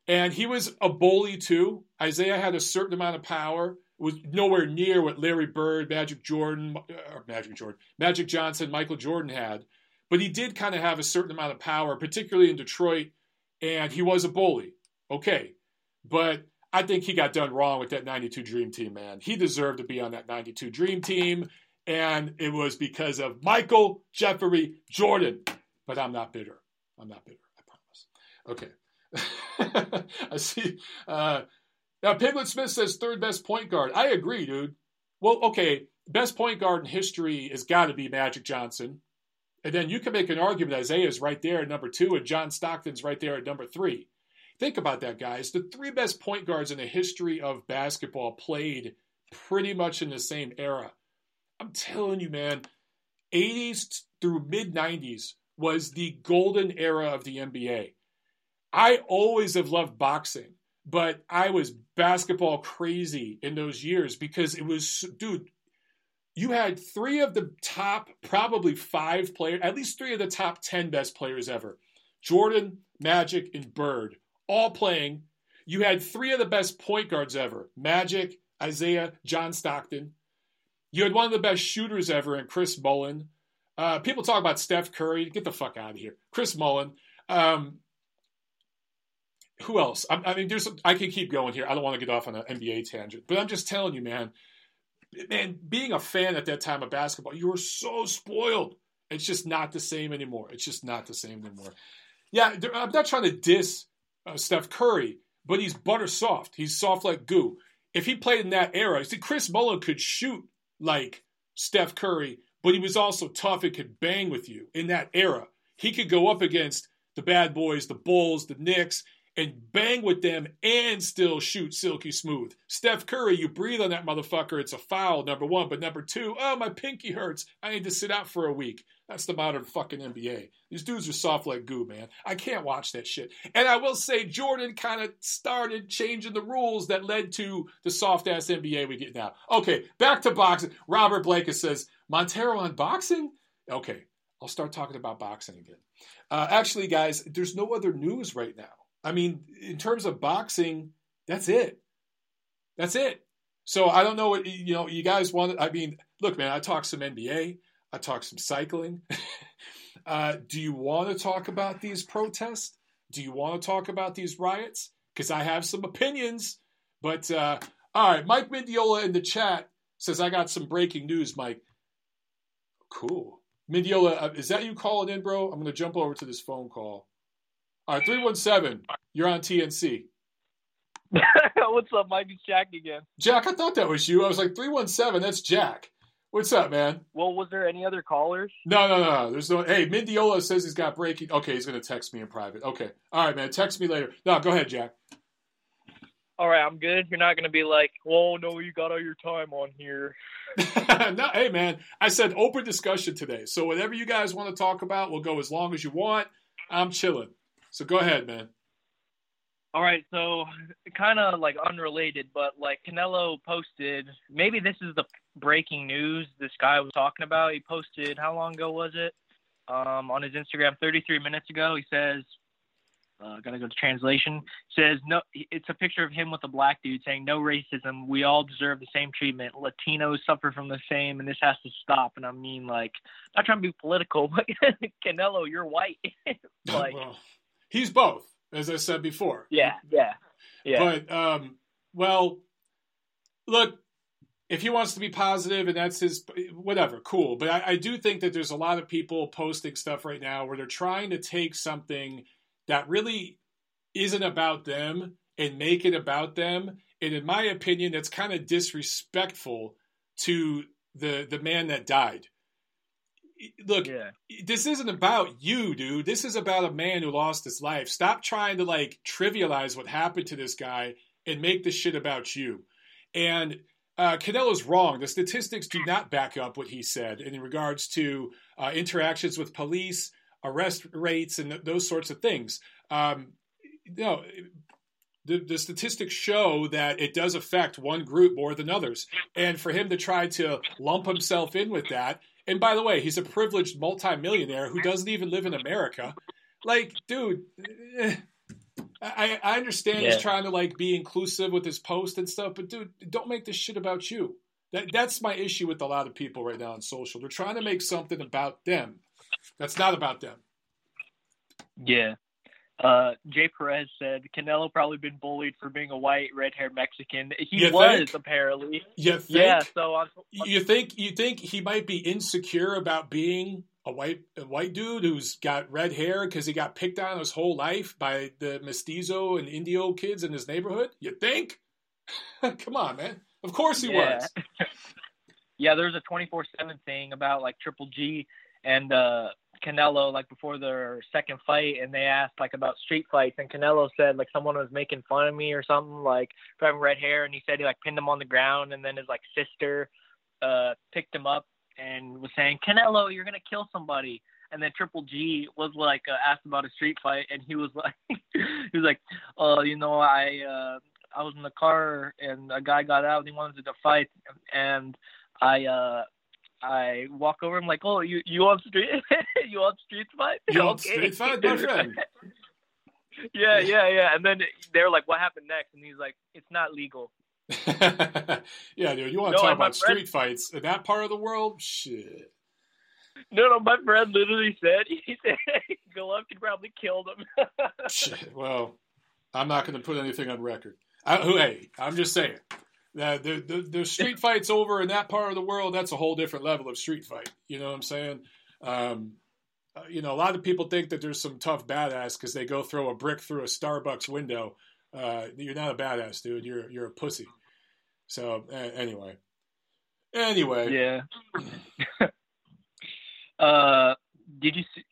And he was a bully too. Isiah had a certain amount of power. Was nowhere near what Larry Bird, Magic Jordan, uh, Magic Jordan, Magic Johnson, Michael Jordan had. But he did kind of have a certain amount of power, particularly in Detroit. And he was a bully. Okay. But I think he got done wrong with that 92 Dream Team, man. He deserved to be on that 92 Dream Team and it was because of Michael Jeffrey Jordan. But I'm not bitter. I'm not bitter. I promise. Okay. I see. Uh, now, Piglet Smith says third best point guard. I agree, dude. Well, okay, best point guard in history has got to be Magic Johnson. And then you can make an argument that Isiah's right there at number two and John Stockton's right there at number three. Think about that, guys. The three best point guards in the history of basketball played pretty much in the same era. I'm telling you, man, 80s through mid 90s was the golden era of the NBA. I always have loved boxing, but I was basketball crazy in those years because it was, dude, you had three of the top, probably five players, at least three of the top 10 best players ever Jordan, Magic, and Bird, all playing. You had three of the best point guards ever Magic, Isiah, John Stockton. You had one of the best shooters ever in Chris Mullin. Uh, people talk about Steph Curry. Get the fuck out of here. Chris Mullin. Um, who else? I, I, mean, there's. I can keep going here. I don't want to get off on an NBA tangent, but I'm just telling you, man. Man, being a fan at that time of basketball, you were so spoiled. It's just not the same anymore. It's just not the same anymore. Yeah, I'm not trying to diss uh, Steph Curry, but he's butter soft. He's soft like goo. If he played in that era, see, Chris Mullin could shoot like Steph Curry, but he was also tough and could bang with you in that era. He could go up against the bad boys, the Bulls, the Knicks, and bang with them and still shoot silky smooth. Steph Curry, you breathe on that motherfucker, it's a foul, number one. But number two, oh, my pinky hurts. I need to sit out for a week. That's the modern fucking NBA. These dudes are soft like goo, man. I can't watch that shit. And I will say, Jordan kind of started changing the rules that led to the soft ass NBA we get now. Okay, back to boxing. Robert Blake says, Montero on boxing? Okay, I'll start talking about boxing again. Uh, actually, guys, there's no other news right now. I mean, in terms of boxing, that's it. That's it. So I don't know what you know. You guys want? I mean, look, man. I talk some NBA. I talk some cycling. uh, do you want to talk about these protests? Do you want to talk about these riots? Because I have some opinions. But uh, all right, Mike Mendiola in the chat says I got some breaking news. Mike, cool. Mendiola, uh, is that you calling in, bro? I'm going to jump over to this phone call. All right, 317, you're on TNC. What's up, Mike? It's Jack again. Jack, I thought that was you. I was like, 317, that's Jack. What's up, man? Well, was there any other callers? No, no, no. There's no. Hey, Mendiola says he's got breaking. Okay, he's going to text me in private. Okay. All right, man. Text me later. No, go ahead, Jack. All right, I'm good. You're not going to be like, "Whoa, no, you got all your time on here." no, hey, man. I said open discussion today. So whatever you guys want to talk about, we'll go as long as you want. I'm chilling. So go ahead, man. All right, so kind of like unrelated, but like Canelo posted, maybe this is the breaking news this guy was talking about. He posted how long ago was it? Um, on his Instagram, 33 minutes ago. He says, uh, "Gotta go to translation." Says no. It's a picture of him with a black dude saying, "No racism. We all deserve the same treatment. Latinos suffer from the same, and this has to stop." And I mean, like, not trying to be political, but Canelo, you're white. like, he's both, as I said before. Yeah, yeah, yeah. But um, well, look, if he wants to be positive and that's his whatever cool but I, I, do think that there's a lot of people posting stuff right now where they're trying to take something that really isn't about them and make it about them and in my opinion that's kind of disrespectful to the the man that died look yeah. this isn't about you dude this is about a man who lost his life stop trying to like trivialize what happened to this guy and make this shit about you and uh, Canelo's wrong. The statistics do not back up what he said in regards to uh, interactions with police, arrest rates, and th- those sorts of things. Um, know, the, the statistics show that it does affect one group more than others. And for him to try to lump himself in with that, and by the way, he's a privileged multimillionaire who doesn't even live in America. Like, dude, I, I understand yeah. he's trying to like be inclusive with his post and stuff, but dude, don't make this shit about you. That that's my issue with a lot of people right now on social. They're trying to make something about them. That's not about them. Yeah. Uh, Jay Perez said Canelo probably been bullied for being a white, red-haired Mexican. He you was think? apparently. You think? Yeah. So I'm, you think you think he might be insecure about being a white a white dude who's got red hair because he got picked on his whole life by the mestizo and Indio kids in his neighborhood? You think? Come on, man. Of course he yeah. was. yeah, there's a 24/7 thing about like Triple G and uh Canelo like before their second fight and they asked like about street fights and Canelo said like someone was making fun of me or something like for having red hair and he said he like pinned him on the ground and then his like sister uh picked him up and was saying, Canelo, you're gonna kill somebody. And then Triple G was like uh, asked about a street fight, and he was like, he was like, uh, you know, I uh, I was in the car and a guy got out and he wanted to fight, and I uh I walk over. I'm like, oh, you you on street you on street fight? You on street fight, my friend? yeah, yeah, yeah. And then they're like, what happened next? And he's like, it's not legal. yeah, dude, you want to no, talk about friend... street fights in that part of the world? Shit. No, no, my friend literally said he said Golovkin probably killed him. Shit. Well, I'm not going to put anything on record. I, hey, I'm just saying the, the the street fights over in that part of the world. That's a whole different level of street fight. You know what I'm saying? Um, uh, you know, a lot of people think that there's some tough badass because they go throw a brick through a Starbucks window. Uh, you're not a badass, dude. You're you're a pussy. So uh, anyway, anyway, yeah. uh, did you see?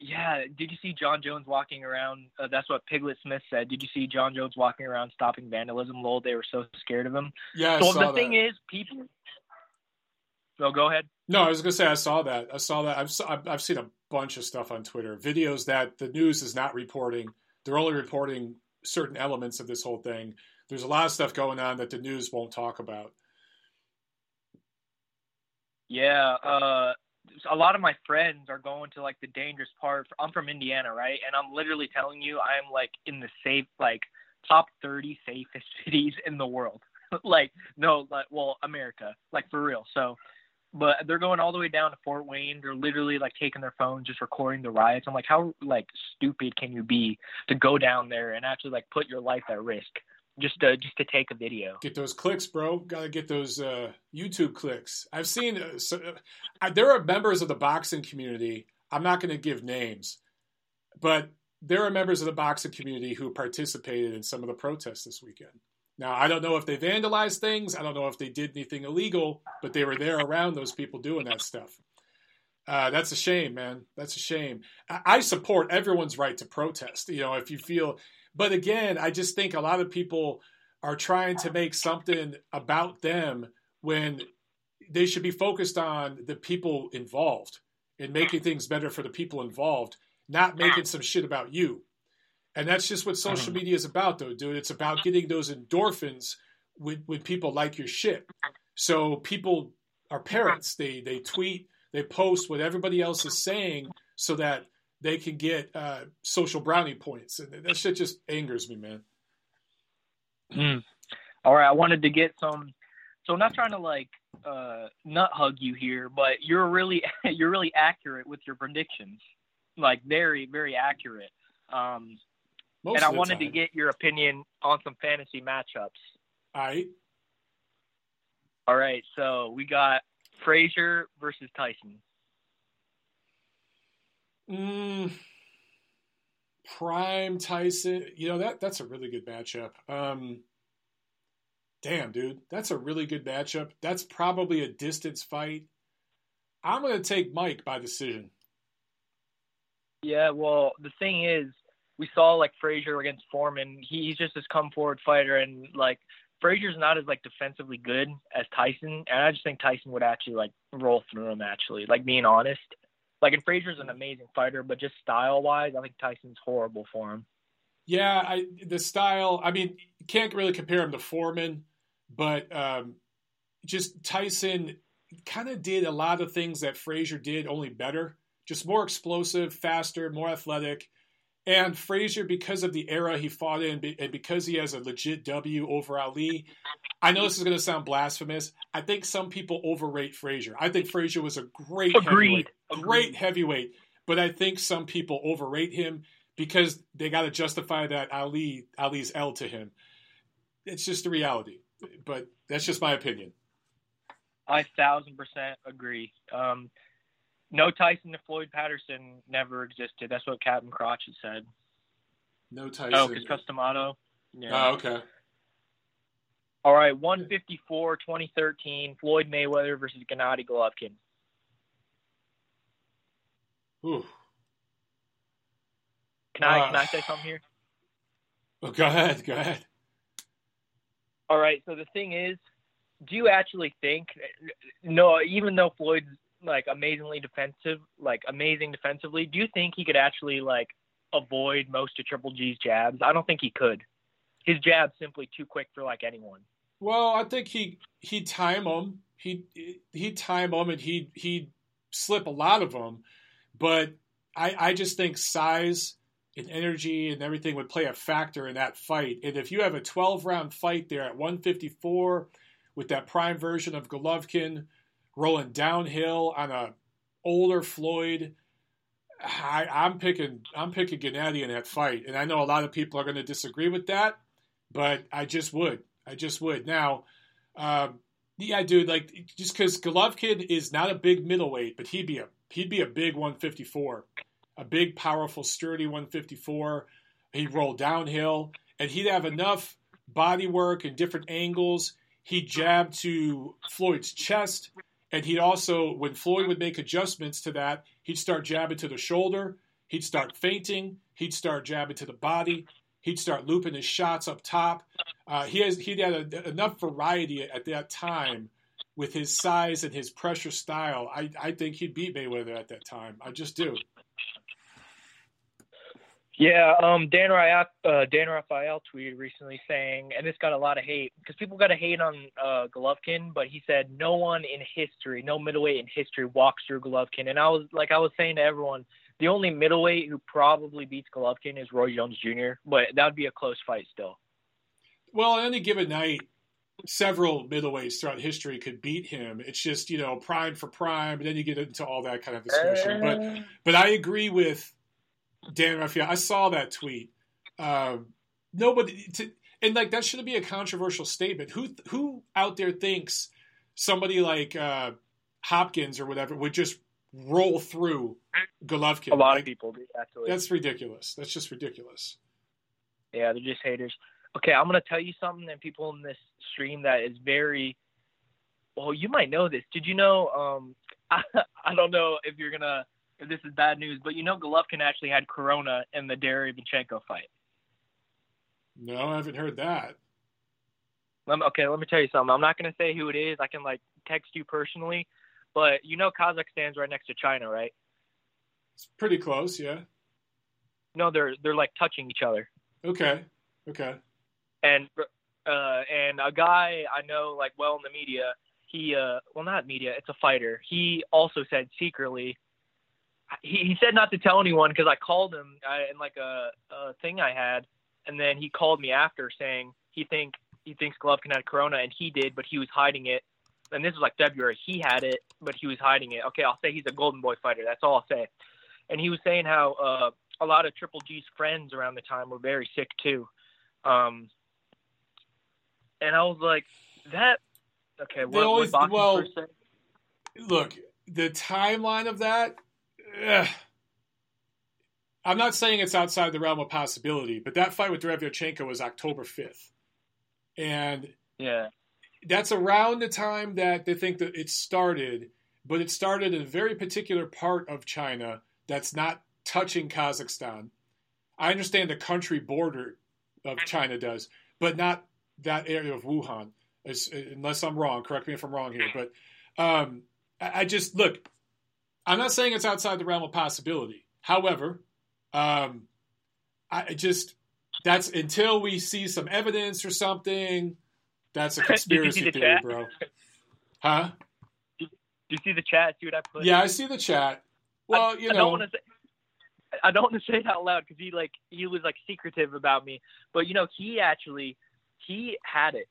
Yeah, did you see Jon Jones walking around? Uh, that's what Piglet Smith said. Did you see Jon Jones walking around stopping vandalism? Lol, they were so scared of him. Yeah, I so the that. thing is, people. So go ahead. No, I was gonna say I saw that. I saw that. I've I've seen a bunch of stuff on Twitter, videos that the news is not reporting. They're only reporting certain elements of this whole thing there's a lot of stuff going on that the news won't talk about. Yeah, uh, a lot of my friends are going to like the dangerous part. I'm from Indiana, right? And I'm literally telling you, I'm like in the safe, like top 30 safest cities in the world. like, no, like, well, America, like for real. So, but they're going all the way down to Fort Wayne. They're literally like taking their phones, just recording the riots. I'm like, how like stupid can you be to go down there and actually like put your life at risk? Just to, just to take a video. Get those clicks, bro. Got to get those uh, YouTube clicks. I've seen uh, so, uh, there are members of the boxing community. I'm not going to give names, but there are members of the boxing community who participated in some of the protests this weekend. Now, I don't know if they vandalized things. I don't know if they did anything illegal, but they were there around those people doing that stuff. Uh, that's a shame, man. That's a shame. I, I support everyone's right to protest. You know, if you feel but again, I just think a lot of people are trying to make something about them when they should be focused on the people involved and making things better for the people involved, not making some shit about you. And that's just what social media is about, though, dude. It's about getting those endorphins when, when people like your shit. So people are parents. They they tweet, they post what everybody else is saying so that they can get uh, social brownie points, and that shit just angers me, man. Mm. All right, I wanted to get some. So I'm not trying to like uh, nut hug you here, but you're really you're really accurate with your predictions, like very very accurate. Um, Most and I wanted to get your opinion on some fantasy matchups. All right. All right, so we got Frazier versus Tyson. Mm, Prime Tyson, you know that that's a really good matchup. Um, damn, dude, that's a really good matchup. That's probably a distance fight. I'm gonna take Mike by decision. Yeah, well, the thing is, we saw like Frazier against Foreman. He's just this come forward fighter, and like Frazier's not as like defensively good as Tyson, and I just think Tyson would actually like roll through him. Actually, like being honest, like and Frazier's an amazing fighter, but just style wise, I think Tyson's horrible for him. Yeah, I the style. I mean, can't really compare him to Foreman, but um, just Tyson kind of did a lot of things that Frazier did, only better. Just more explosive, faster, more athletic. And Frazier, because of the era he fought in, and because he has a legit W over Ali, I know this is going to sound blasphemous. I think some people overrate Frazier. I think Frazier was a great Agreed. heavyweight, great heavyweight, but I think some people overrate him because they got to justify that Ali Ali's L to him. It's just the reality, but that's just my opinion. I thousand percent agree. Um, no Tyson to Floyd Patterson never existed. That's what Captain Crotch had said. No Tyson. Oh, because Cus D'Amato. Yeah. Oh, okay. All right, 154, 2013, Floyd Mayweather versus Gennady Golovkin. Ooh. Can I Uh, can I say something here? Oh, go ahead. Go ahead. All right, so the thing is, do you actually think no, even though Floyd's like amazingly defensive, like amazing defensively, do you think he could actually like avoid most of Triple G's jabs? I don't think he could. His jab's simply too quick for like anyone. Well, I think he he'd time them. He he'd time them, and he he'd slip a lot of them. But I I just think size and energy and everything would play a factor in that fight. And if you have a 12 round fight there at 154 with that prime version of Golovkin rolling downhill on a older Floyd. I, I'm picking I'm picking Gennady in that fight, and I know a lot of people are going to disagree with that, but I just would. I just would. Now, um, yeah, dude, like just because Golovkin is not a big middleweight, but he'd be a he'd be a big 154, a big, powerful, sturdy 154. He'd roll downhill, and he'd have enough body work and different angles. He'd jab to Floyd's chest, and he'd also, when Floyd would make adjustments to that, he'd start jabbing to the shoulder. He'd start feinting. He'd start jabbing to the body. He'd start looping his shots up top. Uh, he has he'd had a, enough variety at that time with his size and his pressure style. I, I think he'd beat Mayweather at that time. I just do. Yeah, um, Dan Rafael, uh, Dan Rafael tweeted recently saying, and this got a lot of hate because people got a hate on uh, Golovkin, but he said no one in history, no middleweight in history walks through Golovkin, and I was like, I was saying to everyone, the only middleweight who probably beats Golovkin is Roy Jones Jr., but that would be a close fight still. Well, on any given night, several middleweights throughout history could beat him. It's just you know prime for prime, and then you get into all that kind of discussion. But but I agree with Dan Rafael. I saw that tweet. Um, nobody to, and like that shouldn't be a controversial statement. Who who out there thinks somebody like uh, Hopkins or whatever would just roll through Golovkin? a lot Like, of people do actually. That's ridiculous. That's just ridiculous. Yeah, they're just haters. Okay, I'm gonna tell you something, and people in this stream that is very. Well, you might know this. Did you know? Um, I, I don't know if you're gonna this is bad news, but you know Golovkin actually had corona in the Derevchenko fight. No, I haven't heard that. Let me, okay, let me tell you something. I'm not gonna say who it is. I can like text you personally, but you know Kazakhstan's right next to China, right? It's pretty close. Yeah. No, they're they're like touching each other. Okay. Okay. and uh, and a guy I know like well in the media, he uh well not media, it's a fighter. He also said secretly he, he said not to tell anyone because I called him uh, in like a, a thing I had, and then he called me after saying he think he thinks Golovkin had corona and he did, but he was hiding it. And this was like February. He had it, but he was hiding it. Okay, I'll say he's a Golden Boy fighter. That's all I'll say. And he was saying how uh, a lot of Triple G's friends around the time were very sick too. Um, and I was like, that okay. What, always, what well, look, the timeline of that. Ugh. I'm not saying it's outside the realm of possibility, but that fight with Derevyanchenko was October 5th, and yeah, that's around the time that they think that it started. But it started in a very particular part of China that's not touching Kazakhstan. I understand the country border of China does, but not that area of Wuhan, unless I'm wrong. Correct me if I'm wrong here, but um, I, just look. I'm not saying it's outside the realm of possibility. However, um, I just that's until we see some evidence or something. That's a conspiracy theory, chat? bro. Huh? Do you see the chat? See what I put? Yeah, I see the chat. Well, I, you I know, I don't want to say it out loud because he like he was like secretive about me. But you know, he actually he had it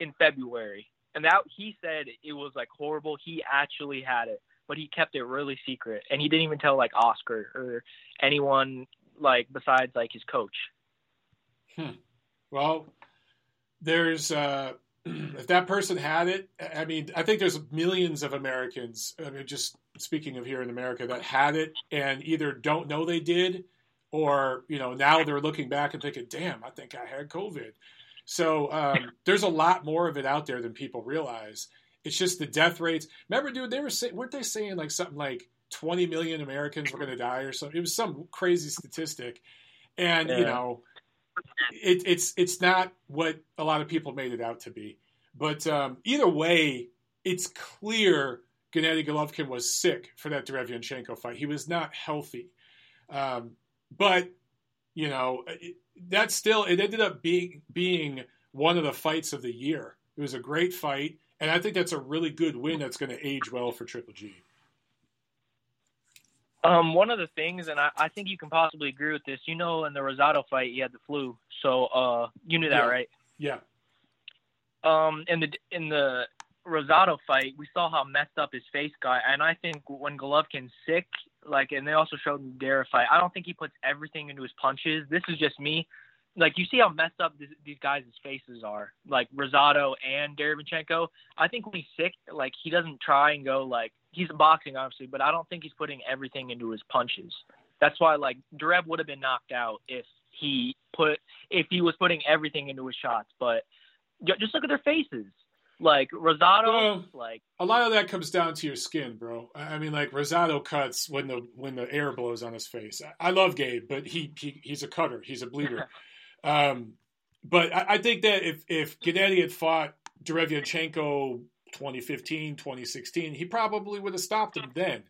in February, and that he said it was like horrible. He actually had it, but he kept it really secret, and he didn't even tell like Oscar or anyone like besides like his coach. Hmm. Well, there's uh, if that person had it. I mean, I think there's millions of Americans. I mean, just speaking of here in America, that had it and either don't know they did, or you know now they're looking back and thinking, "Damn, I think I had COVID." So um, there's a lot more of it out there than people realize. It's just the death rates. Remember, dude, they were saying, weren't they saying like something like 20 million Americans were going to die or something? It was some crazy statistic, and yeah. you know, it, it's it's not what a lot of people made it out to be. But um, either way, it's clear Gennady Golovkin was sick for that Derevyanchenko fight. He was not healthy. Um, but you know, it, that still it ended up being being one of the fights of the year. It was a great fight, and I think that's a really good win. That's going to age well for Triple G. Um, one of the things, and I, I, think you can possibly agree with this. You know, in the Rosado fight, he had the flu, so uh, you knew that, yeah. right? Yeah. Um, in the in the Rosado fight, we saw how messed up his face got, and I think when Golovkin's sick, like, and they also showed in Dara fight, I don't think he puts everything into his punches. This is just me. Like, you see how messed up this, these guys' faces are, like Rosado and Derevyanchenko. I think when he's sick, like, he doesn't try and go like he's boxing obviously, but I don't think he's putting everything into his punches. That's why like Derev would have been knocked out if he put if he was putting everything into his shots. But just look at their faces. Like Rosado, well, like a lot of that comes down to your skin, bro. I mean, like Rosado cuts when the when the air blows on his face. I love Gabe, but he, he he's a cutter. He's a bleeder. um, but I, I, think that if if Gennady had fought Derevyanchenko 2015, 2016, he probably would have stopped him then.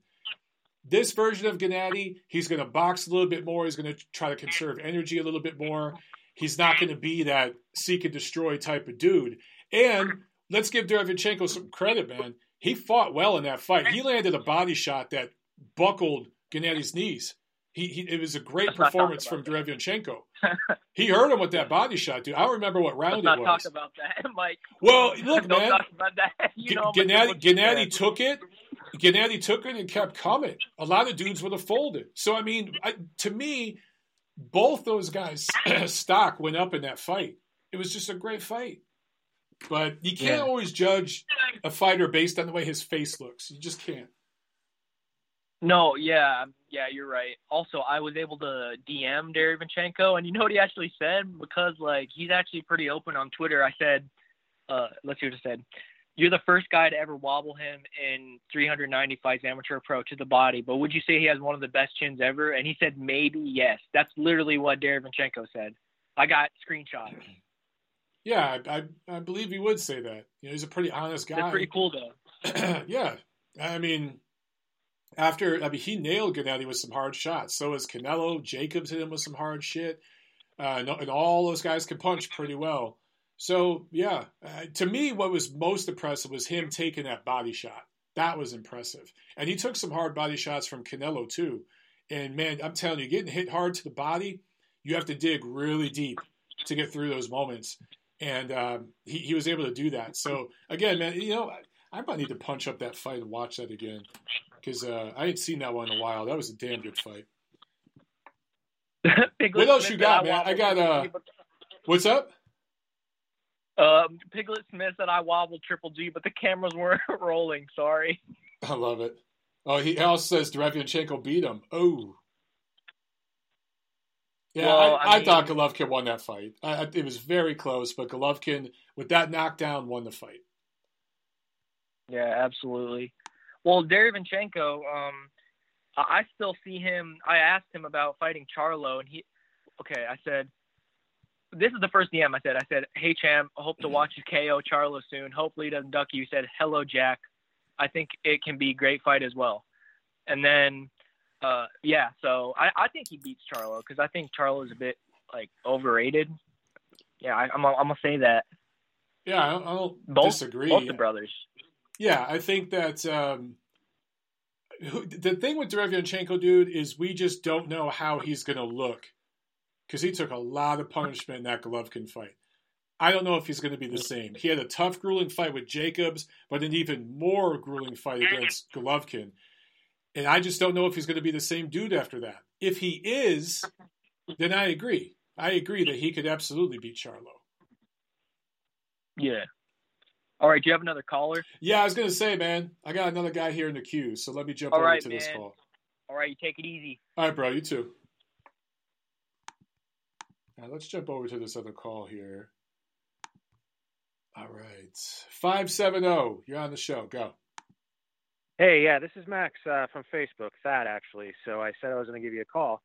This version of Gennady, he's going to box a little bit more. He's going to try to conserve energy a little bit more. He's not going to be that seek and destroy type of dude. And let's give Derevyanchenko some credit, man. He fought well in that fight. He landed a body shot that buckled Gennady's knees. He, he, it was a great Let's performance from Derevyanchenko. he hurt him with that body shot, dude. I don't remember what round Let's it was. Talk about that, Mike. Well, look, don't man. Talk about that. You know Gennady, Gennady took it. Gennady took it and kept coming. A lot of dudes would have folded. So I mean, I, to me, both those guys' stock went up in that fight. It was just a great fight. But you can't yeah. always judge a fighter based on the way his face looks. You just can't. No, yeah, yeah, you're right. Also, I was able to DM Derevyanchenko, and you know what he actually said? Because like he's actually pretty open on Twitter. I said, uh, let's see what I said. You're the first guy to ever wobble him in 390 fights amateur pro to the body, but would you say he has one of the best chins ever? And he said maybe yes. That's literally what Derevyanchenko said. I got screenshots. Yeah, I, I, I believe he would say that. You know, he's a pretty honest guy. That's pretty cool, though. yeah, I mean, after I mean, he nailed Gennady with some hard shots. So is Canelo. Jacobs hit him with some hard shit, uh, and, and, all those guys can punch pretty well. So yeah, uh, to me, what was most impressive was him taking that body shot. That was impressive, and he took some hard body shots from Canelo too. And man, I'm telling you, getting hit hard to the body, you have to dig really deep to get through those moments. And um, he, he was able to do that. So again, man, you know, I, I might need to punch up that fight and watch that again because uh, I ain't seen that one in a while. That was a damn good fight. what else you got, man? I got uh, what's up? Um, Piglet Smith said I wobbled Triple G, but the cameras weren't rolling. Sorry. I love it. Oh, he also says Derevyanchenko beat him. Oh. Yeah, well, I, I, I mean, thought Golovkin won that fight. I, it was very close, but Golovkin, with that knockdown, won the fight. Yeah, absolutely. Well, Derevyanchenko, um, I still see him. I asked him about fighting Charlo, and he, okay, I said, this is the first DM I said. I said, hey, champ, I hope to watch you KO Charlo soon. Hopefully he doesn't duck you. He said, hello, Jack. I think it can be a great fight as well. And then, uh, yeah, so I, I think he beats Charlo because I think Charlo is a bit like overrated. Yeah, I, am I'm, I'm gonna say that. Yeah, I don't, I don't both, disagree. Both the brothers. Yeah, I think that um, the thing with Derevyanchenko, dude, is we just don't know how he's gonna look because he took a lot of punishment in that Golovkin fight. I don't know if he's going to be the same. He had a tough, grueling fight with Jacobs, but an even more grueling fight against Golovkin. And I just don't know if he's going to be the same dude after that. If he is, then I agree. I agree that he could absolutely beat Charlo. Yeah. All right. Do you have another caller? Yeah, I was going to say, man, I got another guy here in the queue, so let me jump All over right, to man. this call. All right, you take it easy. All right, bro. You too. Now let's jump over to this other call here. All right. 570, you're on the show. Go. Hey, yeah, this is Max uh, from Facebook, Thad, actually. So I said I was going to give you a call.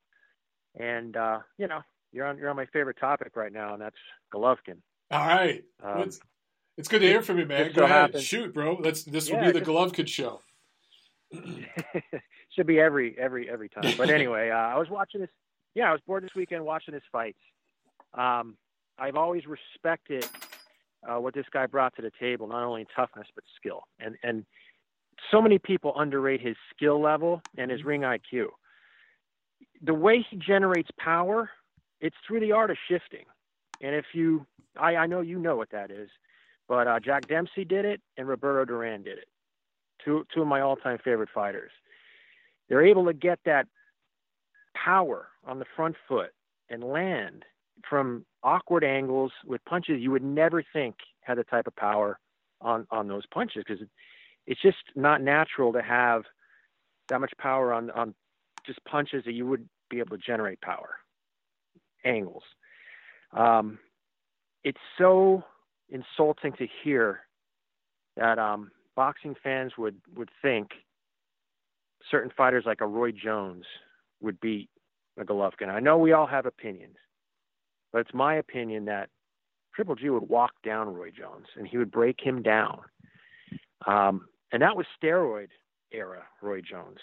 And, uh, you know, you're on, you're on my favorite topic right now, and that's Golovkin. All right. Um, it's, it's, good to hear from you, man. Go ahead. Happens. Shoot, bro. Let's, this will be the just, Golovkin show. should be every, every, every time. But anyway, uh, I was watching this. Yeah, I was bored this weekend watching this fight. Um, I've always respected uh, what this guy brought to the table, not only in toughness but skill. And and so many people underrate his skill level and his ring IQ. The way he generates power, it's through the art of shifting. And if you, I, I know you know what that is, but uh, Jack Dempsey did it and Roberto Duran did it. Two two of my all-time favorite fighters. They're able to get that power on the front foot and land from awkward angles with punches you would never think had the type of power on on those punches because it, it's just not natural to have that much power on on just punches that you would be able to generate power angles. Um, it's so insulting to hear that um, boxing fans would would think certain fighters like a Roy Jones would beat a Golovkin. I know we all have opinions, but it's my opinion that Triple G would walk down Roy Jones and he would break him down. Um, and that was steroid era Roy Jones.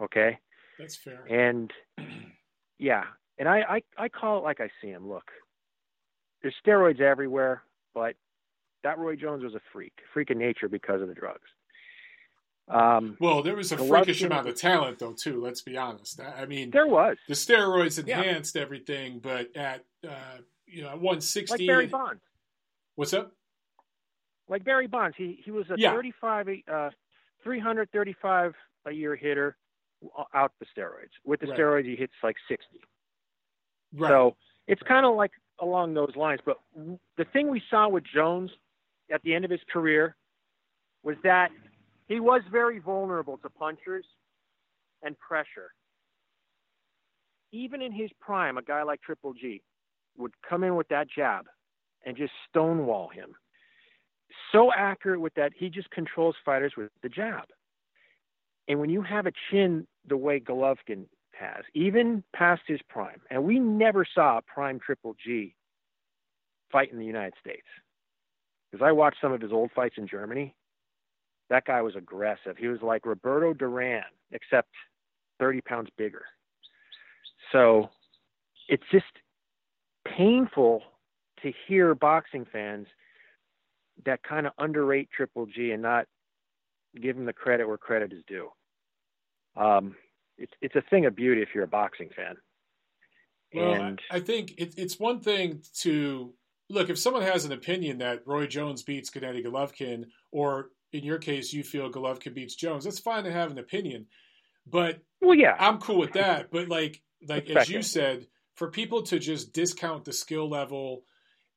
Okay. That's fair. And yeah, and I, I, I call it like I see him. Look, there's steroids everywhere, but that Roy Jones was a freak, freak of nature because of the drugs. Um, well, there was a freakish amount of talent, though, too. Let's be honest. I mean, there was the steroids enhanced yeah. everything, but at uh, you know, one sixty. Like Barry Bonds. What's up? Like Barry Bonds, he he was a yeah. thirty-five, uh, three hundred thirty-five a year hitter out the steroids. With the right. steroids, he hits like sixty. Right. So it's kind of like along those lines. But the thing we saw with Jones at the end of his career was that he was very vulnerable to punchers and pressure. Even in his prime, a guy like Triple G would come in with that jab and just stonewall him. So accurate with that, he just controls fighters with the jab. And when you have a chin the way Golovkin has, even past his prime, and we never saw a prime Triple G fight in the United States. Because I watched some of his old fights in Germany, that guy was aggressive. He was like Roberto Duran, except 30 pounds bigger. So it's just painful to hear boxing fans that kind of underrate Triple G and not give him the credit where credit is due. Um, it's it's a thing of beauty if you're a boxing fan. Well, and I, I think it, it's one thing to look if someone has an opinion that Roy Jones beats Gennady Golovkin, or in your case, you feel Golovkin beats Jones. That's fine to have an opinion, but well, yeah, I'm cool with that. But like like as you said, for people to just discount the skill level,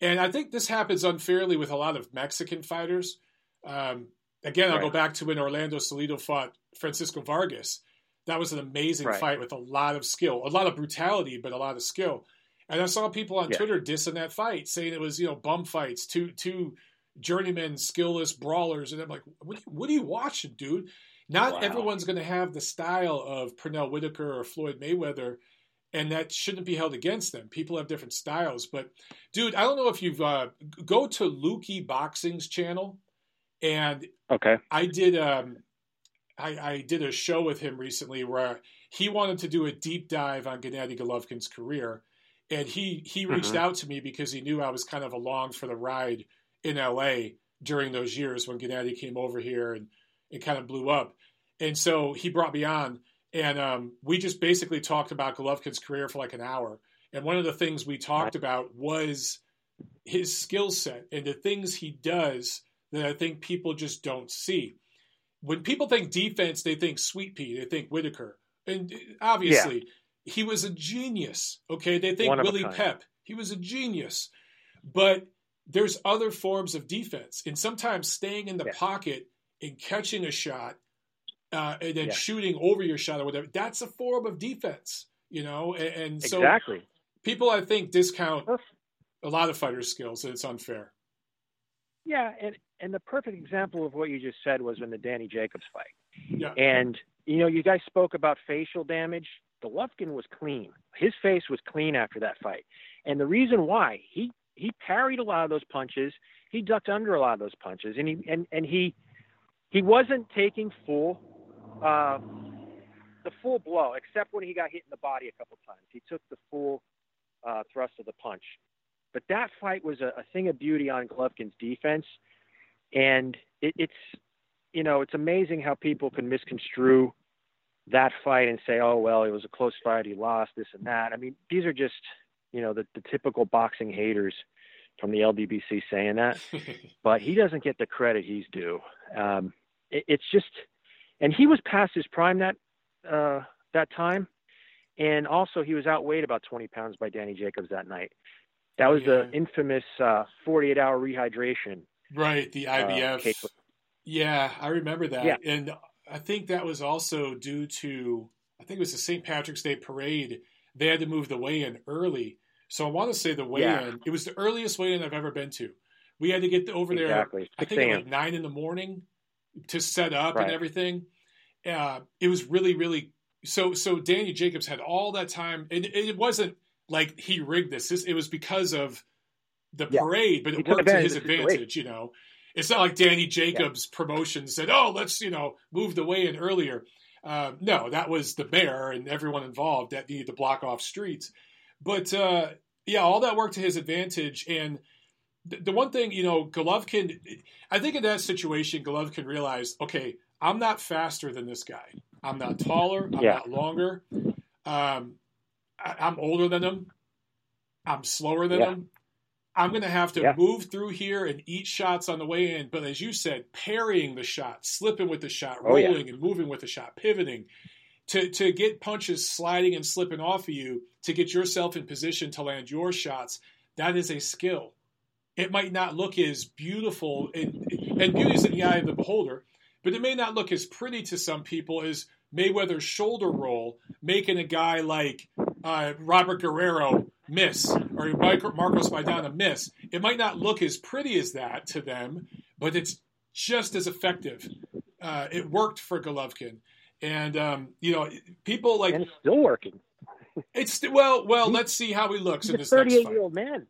and I think this happens unfairly with a lot of Mexican fighters. Um, again, I'll right. go back to when Orlando Salido fought Francisco Vargas. That was an amazing right. fight with a lot of skill, a lot of brutality, but a lot of skill. And I saw people on yeah. Twitter dissing that fight, saying it was you know bum fights, two two journeymen, skillless brawlers, and I'm like, what, what are you watching, dude? Not wow. everyone's going to have the style of Pernell Whitaker or Floyd Mayweather, and that shouldn't be held against them. People have different styles, but dude, I don't know if you've uh, go to Lukey Boxing's channel, and okay, I did um, I, I did a show with him recently where he wanted to do a deep dive on Gennady Golovkin's career, and he he reached mm-hmm. out to me because he knew I was kind of along for the ride in LA during those years when Gennady came over here and it kind of blew up, and so he brought me on, and um, we just basically talked about Golovkin's career for like an hour, and one of the things we talked about was his skill set and the things he does that I think people just don't see when people think defense, they think Sweet Pea, they think Whitaker, and uh, obviously yeah. he was a genius. Okay, they think Willie Pep, he was a genius, but there's other forms of defense, and sometimes staying in the yeah. pocket and catching a shot, uh, and then yeah. shooting over your shot or whatever, that's a form of defense. You know, and, and so exactly. people I think discount a lot of fighter skills, and it's unfair. Yeah, and and the perfect example of what you just said was in the Danny Jacobs fight. Yeah. And you know, you guys spoke about facial damage. Golovkin was clean. His face was clean after that fight. And the reason why he he parried a lot of those punches, he ducked under a lot of those punches, and he and and he he wasn't taking full uh, the full blow, except when he got hit in the body a couple times. He took the full uh, thrust of the punch. But that fight was a, a thing of beauty on Golovkin's defense and it, it's you know it's amazing how people can misconstrue that fight and say, oh well, it was a close fight, he lost this and that. I mean, these are just you know the, the typical boxing haters from the LDBC saying that, but he doesn't get the credit he's due. Um, it, it's just, and he was past his prime that uh, that time, and also he was outweighed about 20 pounds by Danny Jacobs that night. That was yeah. the infamous uh, 48 hour rehydration Right, the IBF. Uh, yeah, I remember that. Yeah. And I think that was also due to I think it was the St. Patrick's Day parade. They had to move the weigh-in early. So I want to say the weigh-in. Yeah. It was the earliest weigh-in I've ever been to. We had to get over there. Exactly. I think at like nine in the morning to set up right. and everything. Uh, it was really, really so. So Danny Jacobs had all that time, and it wasn't like he rigged this. this it was because of the yeah. parade, but it worked to his advantage. You know, it's not like Danny Jacobs' yeah. promotion said, "Oh, let's you know move the weigh in earlier." Uh, no, that was the mayor and everyone involved that needed to block off streets. But uh, yeah, all that worked to his advantage. And the, the one thing, you know, Golovkin, I think in that situation, Golovkin realized, okay, I'm not faster than this guy. I'm not taller. I'm yeah. not longer. Um, I, am older than them. I'm slower than yeah. him. I'm going to have to yeah. move through here and eat shots on the way in. But as you said, parrying the shot, slipping with the shot, rolling oh, yeah. and moving with the shot, pivoting to, to get punches sliding and slipping off of you to get yourself in position to land your shots. That is a skill. It might not look as beautiful, and, and beauty is in the eye of the beholder, but it may not look as pretty to some people as Mayweather's shoulder roll, making a guy like uh, Robert Guerrero miss or Marcos Maidana miss. It might not look as pretty as that to them, but it's just as effective. Uh, it worked for Golovkin, and um, you know, people like and it's still working. It's well, well. let's see how he looks in this next fight. Thirty-eight year old man.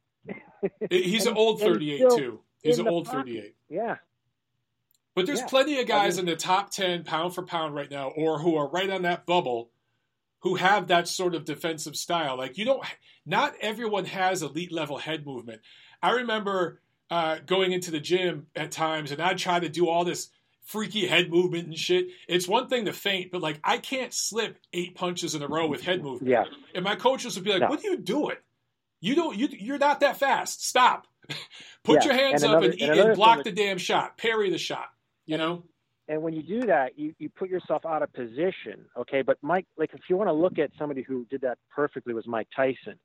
he's an old thirty-eight too. He's an old thirty-eight. Yeah. But there's yeah. plenty of guys I mean, in the top ten pound for pound right now, or who are right on that bubble who have that sort of defensive style. Like you don't, not everyone has elite level head movement. I remember uh, going into the gym at times, and I'd try to do all this freaky head movement and shit. It's one thing to feint, but like I can't slip eight punches in a row with head movement. Yeah. And my coaches would be like, No. "What are you doing? You don't. You you're not that fast. Stop. Put Yeah, your hands and up another- and, and and, block the damn shot. Parry the shot. You know. and when you do that, you, you put yourself out of position. Okay, but Mike, like if you want to look at somebody who did that perfectly, was Mike Tyson.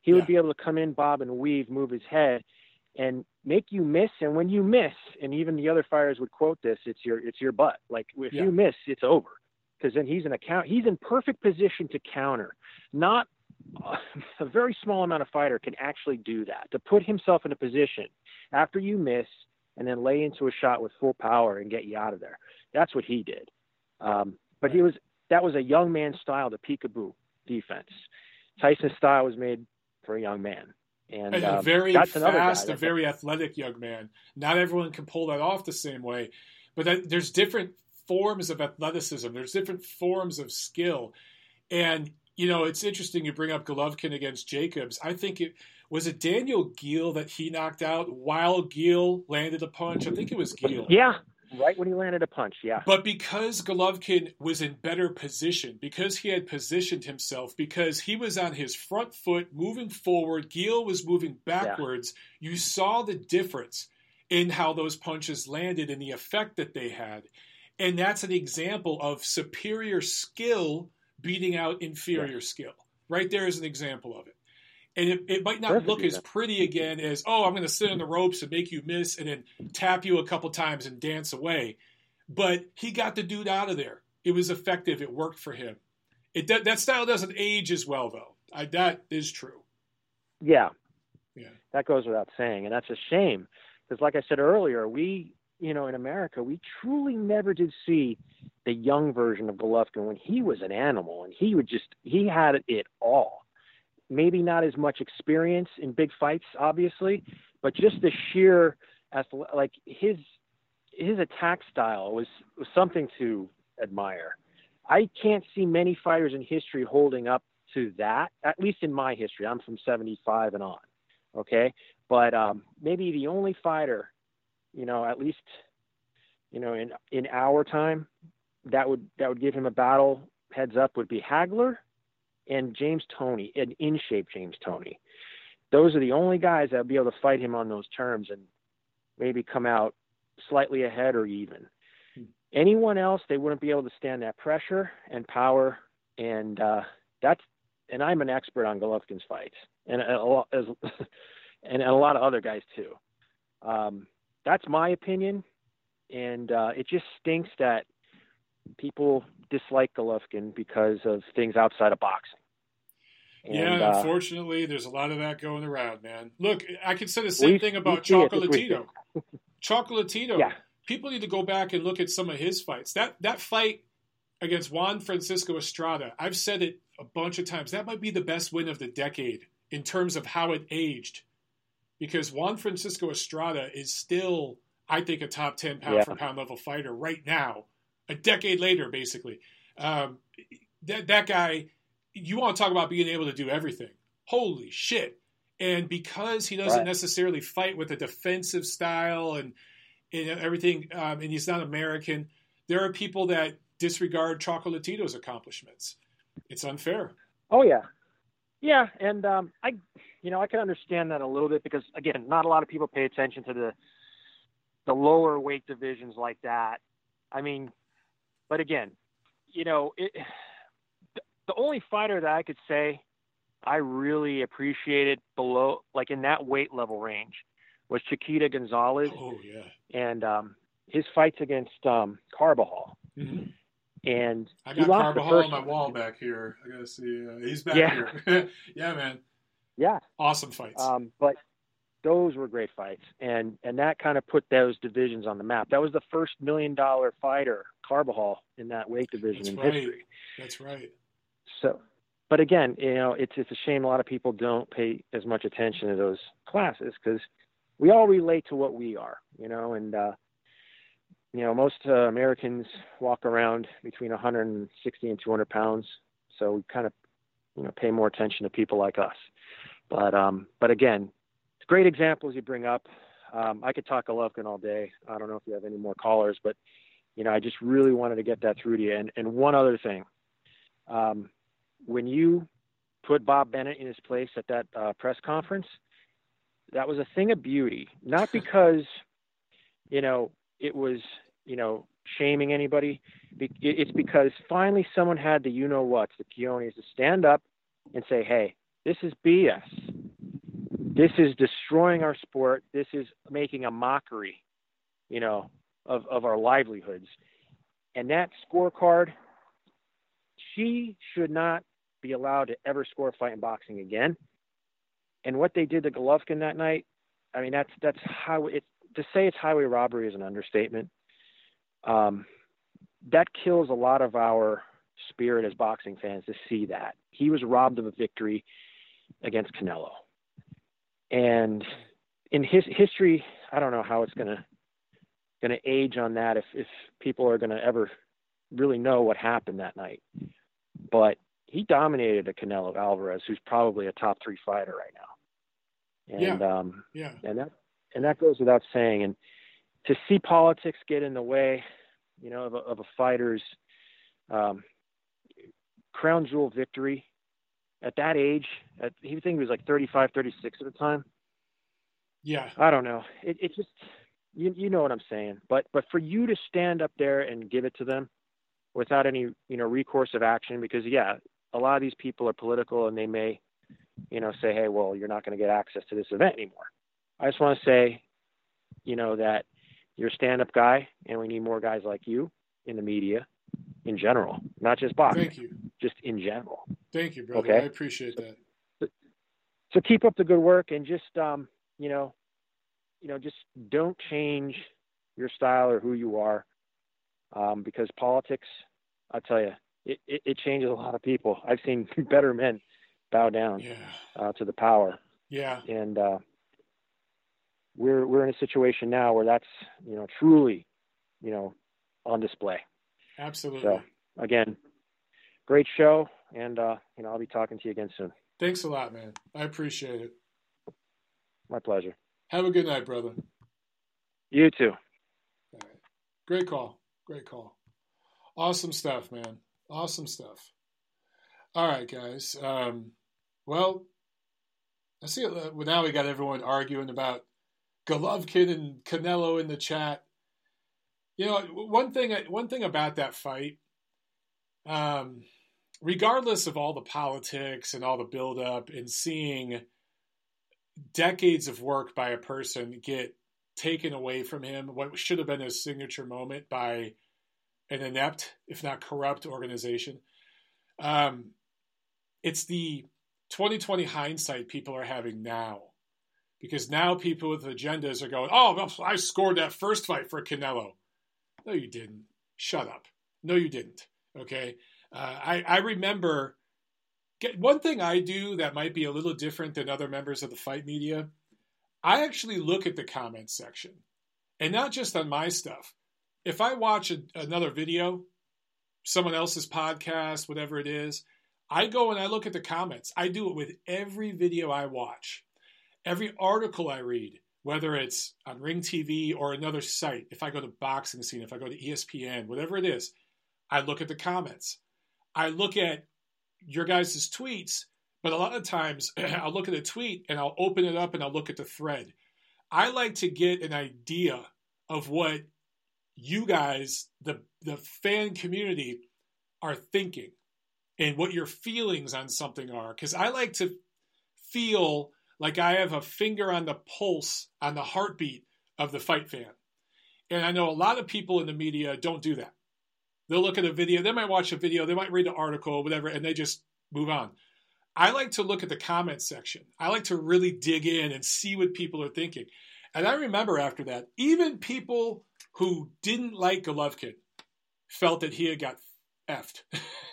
He would be able to come in, bob and weave, move his head, and make you miss. And when you miss, and even the other fighters would quote this, it's your it's your butt. Like if Yeah. you miss, it's over. Because then he's in a count. He's in perfect position to counter. Not a very small amount of fighter can actually do that. To put himself in a position after you miss and then lay into a shot with full power and get you out of there. That's what he did. Um, but he was that was a young man style, the peekaboo defense. Tyson's style was made for a young man, and, And a um, very that's fast, a very athletic young man. Not everyone can pull that off the same way, but that, there's different forms of athleticism. There's different forms of skill, and you know it's interesting you bring up Golovkin against Jacobs. I think it was it Daniel Geale that he knocked out while Geale landed a punch. I think it was Geale. yeah, right when he landed a punch. Yeah, But because Golovkin was in better position, because he had positioned himself, because he was on his front foot moving forward, Geale was moving backwards, you saw the difference in how those punches landed and the effect that they had. And that's an example of superior skill beating out inferior skill. Right there is an example of it. And it, it might not look as pretty again as, oh, I'm going to sit on the ropes and make you miss and then tap you a couple times and dance away. But he got the dude out of there. It was effective. It worked for him. It that that style doesn't age as well, though. I, that is true. yeah, Yeah. that goes without saying, and that's a shame because, like I said earlier, we, you know, in America, we truly never did see the young version of Golovkin when he was an animal, and he would just he had it all. Maybe not as much experience in big fights, obviously, but just the sheer, like his his attack style was, was something to admire. I can't see many fighters in history holding up to that, at least in my history. I'm from 75 and on. Okay. But um, maybe the only fighter, you know, at least, you know, in, in our time that would, that would give him a battle heads up would be Hagler and James Toney, an in shape James Toney. Those are the only guys that would be able to fight him on those terms and maybe come out slightly ahead or even. Anyone else, they wouldn't be able to stand that pressure and power, and uh, that's. And I'm an expert on Golovkin's fights, and a lot, as, and a lot of other guys too. Um, that's my opinion, and uh, it just stinks that people dislike Golovkin because of things outside of boxing. And, yeah, uh, unfortunately, there's a lot of that going around, man. Look, I can say the same thing about Chocolatito. Chocolatito. Yeah. People need to go back and look at some of his fights. That that fight against Juan Francisco Estrada, I've said it a bunch of times. That might be the best win of the decade in terms of how it aged. Because Juan Francisco Estrada is still, I think, a top 10 pound Yeah. for pound level fighter right now, a decade later, basically. Um, that, that guy, you want to talk about being able to do everything. Holy shit. And because he doesn't Right. necessarily fight with a defensive style and, and everything, um, and he's not American, there are people that disregard Chocolatito's accomplishments. It's unfair. Oh yeah, yeah, and um, I, you know, I can understand that a little bit because again, not a lot of people pay attention to the the lower weight divisions like that. I mean, but again, you know, it, the only fighter that I could say I really appreciated below, like in that weight level range, was Chiquita Gonzalez Oh, yeah. and um, his fights against um, Carbajal. Mhm. And I got Carbajal on my wall back here. I gotta see. Uh, he's back Yeah. here. yeah, man. Yeah, Awesome fights. Um, but those were great fights, and and that kind of put those divisions on the map. That was the first million dollar fighter, Carbajal, in that weight division That's in right. history. That's right. So, but again, you know, it's it's a shame a lot of people don't pay as much attention to those classes because we all relate to what we are, you know, and uh, you know, most uh, Americans walk around between 160 and 200 pounds, so we kind of, you know, pay more attention to people like us. But um, but again, great examples you bring up. Um, I could talk Golovkin all day. I don't know if you have any more callers, but you know, I just really wanted to get that through to you. And, and one other thing, um, when you put Bob Bennett in his place at that uh, press conference, that was a thing of beauty. Not because, you know, it was, you know, shaming anybody. It's because finally someone had the you know what, the Keonis, to stand up and say, hey, this is BS. This is destroying our sport. This is making a mockery, you know, of, of our livelihoods. And that scorecard, she should not be allowed to ever score a fight in boxing again. And what they did to Golovkin that night, I mean, that's that's how it to say it's highway robbery is an understatement. Um, that kills a lot of our spirit as boxing fans to see that he was robbed of a victory against Canelo, and in his history, I don't know how it's gonna gonna age on that if if people are gonna ever really know what happened that night. But he dominated a Canelo Alvarez, who's probably a top three fighter right now. And yeah. um yeah. and that and that goes without saying. And to see politics get in the way, you know, of a, of a fighter's um, crown jewel victory at that age, at, he think he was like 35, 36 at the time. Yeah. I don't know. It, it just, you, you know what I'm saying. But, but for you to stand up there and give it to them without any, you know, recourse of action, because yeah, a lot of these people are political and they may, you know, say, hey, well, you're not going to get access to this event anymore. I just want to say, you know, that you're a stand up guy and we need more guys like you in the media in general, not just boxing. Thank you. Just in general. Thank you, brother. Okay. I appreciate that. So keep up the good work and just, um, you know, you know, just don't change your style or who you are, um, because politics, I'll tell you, it, it, it, changes a lot of people. I've seen better men bow down Yeah. uh, to the power, Yeah. and uh, we're we're in a situation now where that's you know truly, you know, on display. Absolutely. So again, great show, and uh, you know I'll be talking to you again soon. Thanks a lot, man. I appreciate it. My pleasure. Have a good night, brother. You too. Right. Great call. Great call. Awesome stuff, man. Awesome stuff. All right, guys. Um, well, I see. Uh, well, now we got everyone arguing about Golovkin and Canelo in the chat. You know, one thing. One thing about that fight, um, regardless of all the politics and all the buildup, and seeing decades of work by a person get taken away from him, what should have been his signature moment by an inept, if not corrupt, organization. Um, it's the 2020 hindsight people are having now. Because now people with agendas are going, oh, I scored that first fight for Canelo. No, you didn't. Shut up. No, you didn't. Okay. Uh, I, I remember get, one thing I do that might be a little different than other members of the fight media. I actually look at the comments section and not just on my stuff. If I watch a, another video, someone else's podcast, whatever it is, I go and I look at the comments. I do it with every video I watch, every article I read, whether it's on Ring TV or another site. If I go to Boxing Scene, if I go to ESPN, whatever it is, I look at the comments. I look at your guys' tweets, but a lot of times I'll look at a tweet and I'll open it up and I'll look at the thread. I like to get an idea of what you guys, the the fan community, are thinking and what your feelings on something are. Because I like to feel like I have a finger on the pulse, on the heartbeat of the fight fan. And I know a lot of people in the media don't do that. They'll look at a video, they might watch a video, they might read an article, whatever, and they just move on. I like to look at the comment section. I like to really dig in and see what people are thinking. And I remember after that, even people who didn't like Golovkin felt that he had got effed.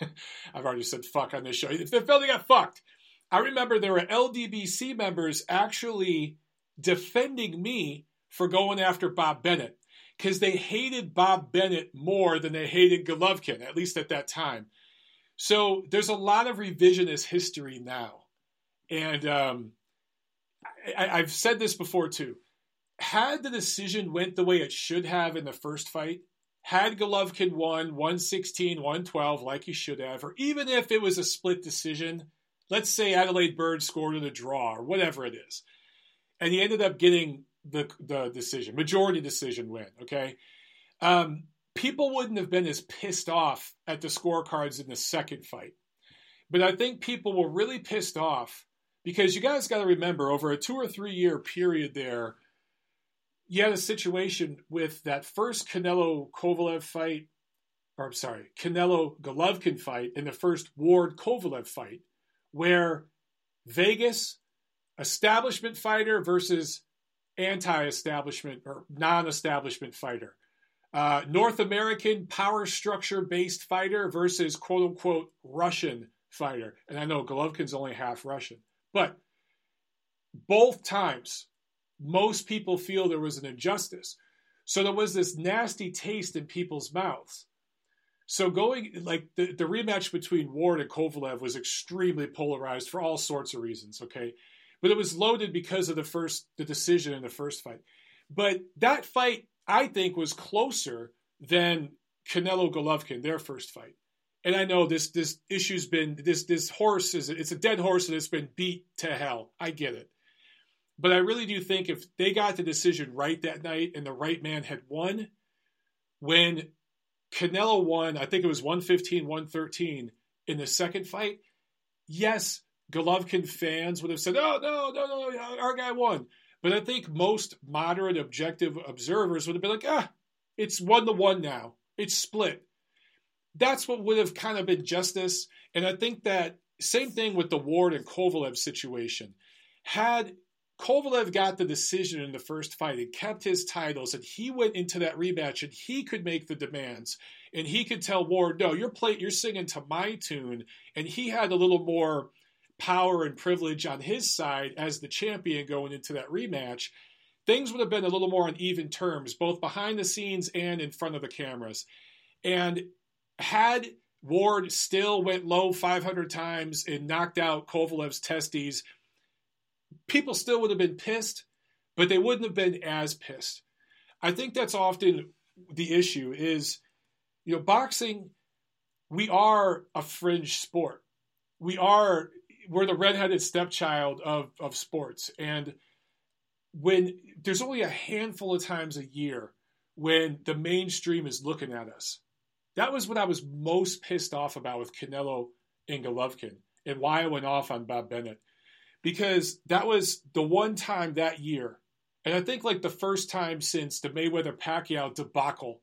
I've already said fuck on this show. They felt he got fucked. I remember there were LDBC members actually defending me for going after Bob Bennett because they hated Bob Bennett more than they hated Golovkin, at least at that time. So there's a lot of revisionist history now. And um, I, I've said this before too. Had the decision went the way it should have in the first fight, had Golovkin won 116, 112 like he should have, or even if it was a split decision, let's say Adalaide Byrd scored in a draw or whatever it is, and he ended up getting the the decision, majority decision win, okay? Um, people wouldn't have been as pissed off at the scorecards in the second fight. But I think people were really pissed off because you guys got to remember over a two or three year period there, you had a situation with that first Canelo Kovalev fight, or I'm sorry, Canelo Golovkin fight, and the first Ward Kovalev fight, where Vegas, establishment fighter versus anti establishment or non establishment fighter. Uh, North American power structure based fighter versus quote unquote Russian fighter. And I know Golovkin's only half Russian, but both times, most people feel there was an injustice. So there was this nasty taste in people's mouths. So going like the, the rematch between Ward and Kovalev was extremely polarized for all sorts of reasons, okay? But it was loaded because of the first the decision in the first fight. But that fight, I think, was closer than Canelo Golovkin, their first fight and I know this this issue's been this this horse is it's a dead horse and it's been beat to hell. I get it. But I really do think if they got the decision right that night and the right man had won, when Canelo won, I think it was 115, 113 in the second fight, yes, Golovkin fans would have said, oh, no, no, no, our guy won. But I think most moderate, objective observers would have been like, ah, it's one to one now. It's split that's what would have kind of been justice. And I think that same thing with the Ward and Kovalev situation. Had Kovalev got the decision in the first fight and kept his titles, and he went into that rematch and he could make the demands, and he could tell Ward, "No, you're play, you're singing to my tune," and he had a little more power and privilege on his side as the champion going into that rematch. Things would have been a little more on even terms, both behind the scenes and in front of the cameras. And had Ward still went low 500 times and knocked out Kovalev's testes, people still would have been pissed, but they wouldn't have been as pissed. I think that's often the issue is, you know, boxing, we are a fringe sport. We are, we're the redheaded stepchild of, of sports. And when there's only a handful of times a year when the mainstream is looking at us that was what I was most pissed off about with Canelo and Golovkin and why I went off on Bob Bennett. Because that was the one time that year, and I think like the first time since the Mayweather Pacquiao debacle,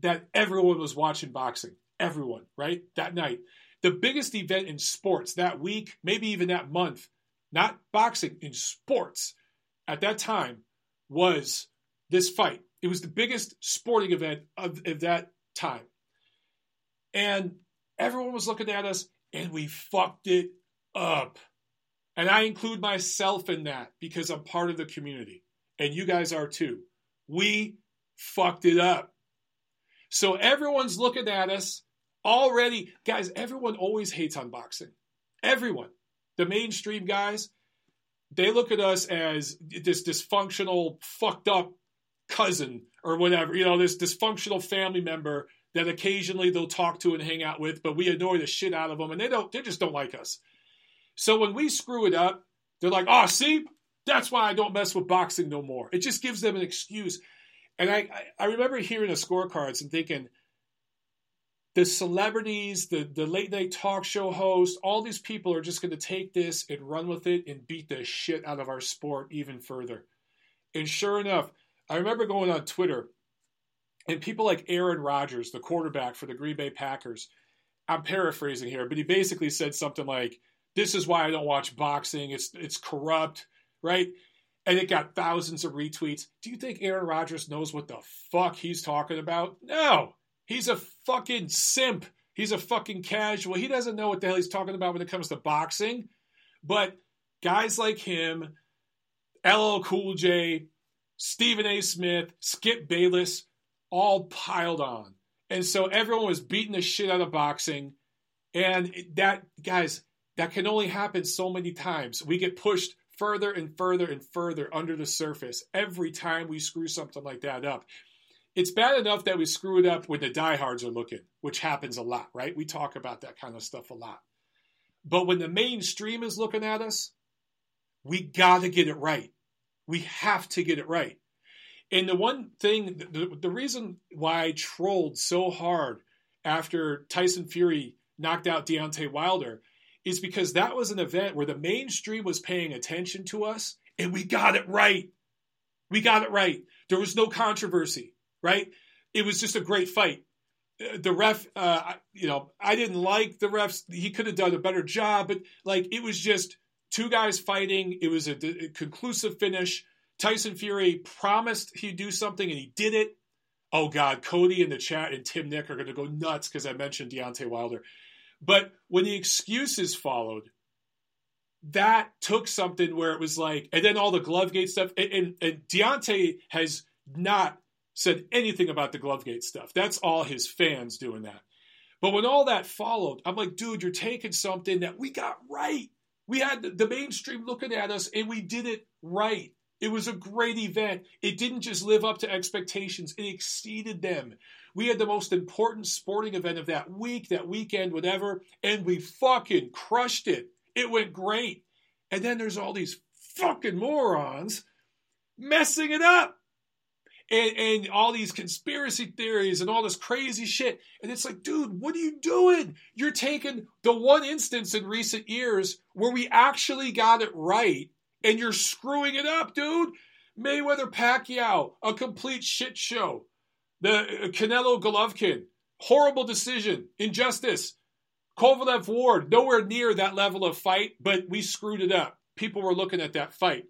that everyone was watching boxing. Everyone, right? That night. The biggest event in sports that week, maybe even that month, not boxing, in sports at that time was this fight. It was the biggest sporting event of, of that time. And everyone was looking at us and we fucked it up. And I include myself in that because I'm part of the community. And you guys are too. We fucked it up. So everyone's looking at us already. Guys, everyone always hates on boxing. Everyone. The mainstream guys, they look at us as this dysfunctional, fucked up cousin or whatever, you know, this dysfunctional family member that occasionally they'll talk to and hang out with, but we annoy the shit out of them and they don't they just don't like us. So when we screw it up, they're like, "Oh, see? That's why I don't mess with boxing no more." It just gives them an excuse. And I, I remember hearing the scorecards and thinking the celebrities, the, the late night talk show hosts, all these people are just going to take this and run with it and beat the shit out of our sport even further. And sure enough, I remember going on Twitter and people like Aaron Rodgers, the quarterback for the Green Bay Packers, I'm paraphrasing here, but he basically said something like, "This is why I don't watch boxing. It's it's corrupt, right?" And it got thousands of retweets. Do you think Aaron Rodgers knows what the fuck he's talking about? No, he's a fucking simp. He's a fucking casual. He doesn't know what the hell he's talking about when it comes to boxing. But guys like him, LL Cool J, Stephen A. Smith, Skip Bayless, all piled on. And so everyone was beating the shit out of boxing. And that, guys, that can only happen so many times. We get pushed further and further and further under the surface every time we screw something like that up. It's bad enough that we screw it up when the diehards are looking, which happens a lot, right? We talk about that kind of stuff a lot. But when the mainstream is looking at us, we got to get it right. We have to get it right. And the one thing, the, the reason why I trolled so hard after Tyson Fury knocked out Deontay Wilder is because that was an event where the mainstream was paying attention to us and we got it right. We got it right. There was no controversy, right? It was just a great fight. Uh, the ref, uh, you know, I didn't like the refs. He could have done a better job, but like it was just two guys fighting. It was a, a conclusive finish. Tyson Fury promised he'd do something and he did it. Oh God, Cody in the chat and Tim Nick are going to go nuts because I mentioned Deontay Wilder. But when the excuses followed, that took something where it was like, and then all the Glovegate stuff, and, and, and Deontay has not said anything about the Glovegate stuff. That's all his fans doing that. But when all that followed, I'm like, dude, you're taking something that we got right. We had the mainstream looking at us and we did it right. It was a great event. It didn't just live up to expectations, it exceeded them. We had the most important sporting event of that week, that weekend, whatever, and we fucking crushed it. It went great. And then there's all these fucking morons messing it up. And, and all these conspiracy theories and all this crazy shit. And it's like, dude, what are you doing? You're taking the one instance in recent years where we actually got it right and you're screwing it up, dude. Mayweather Pacquiao, a complete shit show. The uh, Canelo Golovkin, horrible decision, injustice. Kovalev Ward, nowhere near that level of fight, but we screwed it up. People were looking at that fight.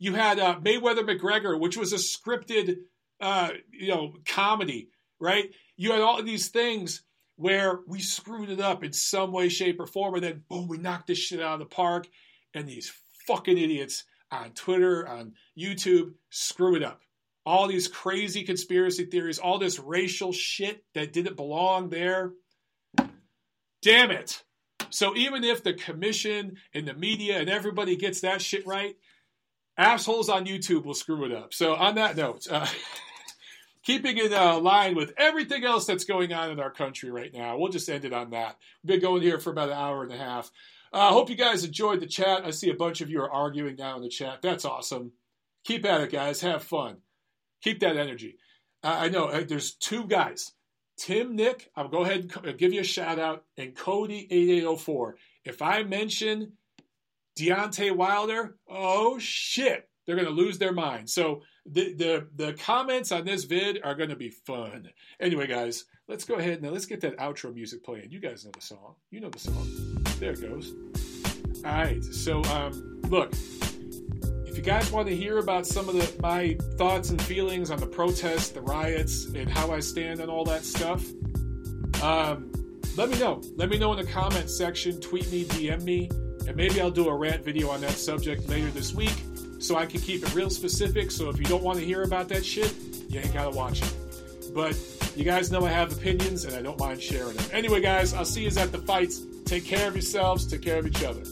You had uh, Mayweather McGregor, which was a scripted, uh, you know, comedy, right? You had all of these things where we screwed it up in some way, shape, or form, and then boom, we knocked this shit out of the park, and these fucking idiots on Twitter, on YouTube, screw it up all these crazy conspiracy theories, all this racial shit that didn't belong there. Damn it. So even if the commission and the media and everybody gets that shit right, assholes on YouTube will screw it up. So on that note, uh, keeping in uh, line with everything else that's going on in our country right now, we'll just end it on that. We've been going here for about an hour and a half. I uh, hope you guys enjoyed the chat. I see a bunch of you are arguing now in the chat. That's awesome. Keep at it, guys. Have fun. Keep that energy. Uh, I know uh, there's two guys. Tim Nick, I'll go ahead and uh, give you a shout out, and Cody8804. If I mention Deontay Wilder, oh shit, they're going to lose their mind. So the, the, the comments on this vid are going to be fun. Anyway, guys, let's go ahead and let's get that outro music playing. You guys know the song. You know the song. There it goes. All right. So, um, look, if you guys want to hear about some of the, my thoughts and feelings on the protests, the riots, and how I stand on all that stuff, um, let me know. Let me know in the comments section. Tweet me, DM me, and maybe I'll do a rant video on that subject later this week so I can keep it real specific. So if you don't want to hear about that shit, you ain't got to watch it. But you guys know I have opinions and I don't mind sharing them. Anyway, guys, I'll see you at the fights. Take care of yourselves, take care of each other.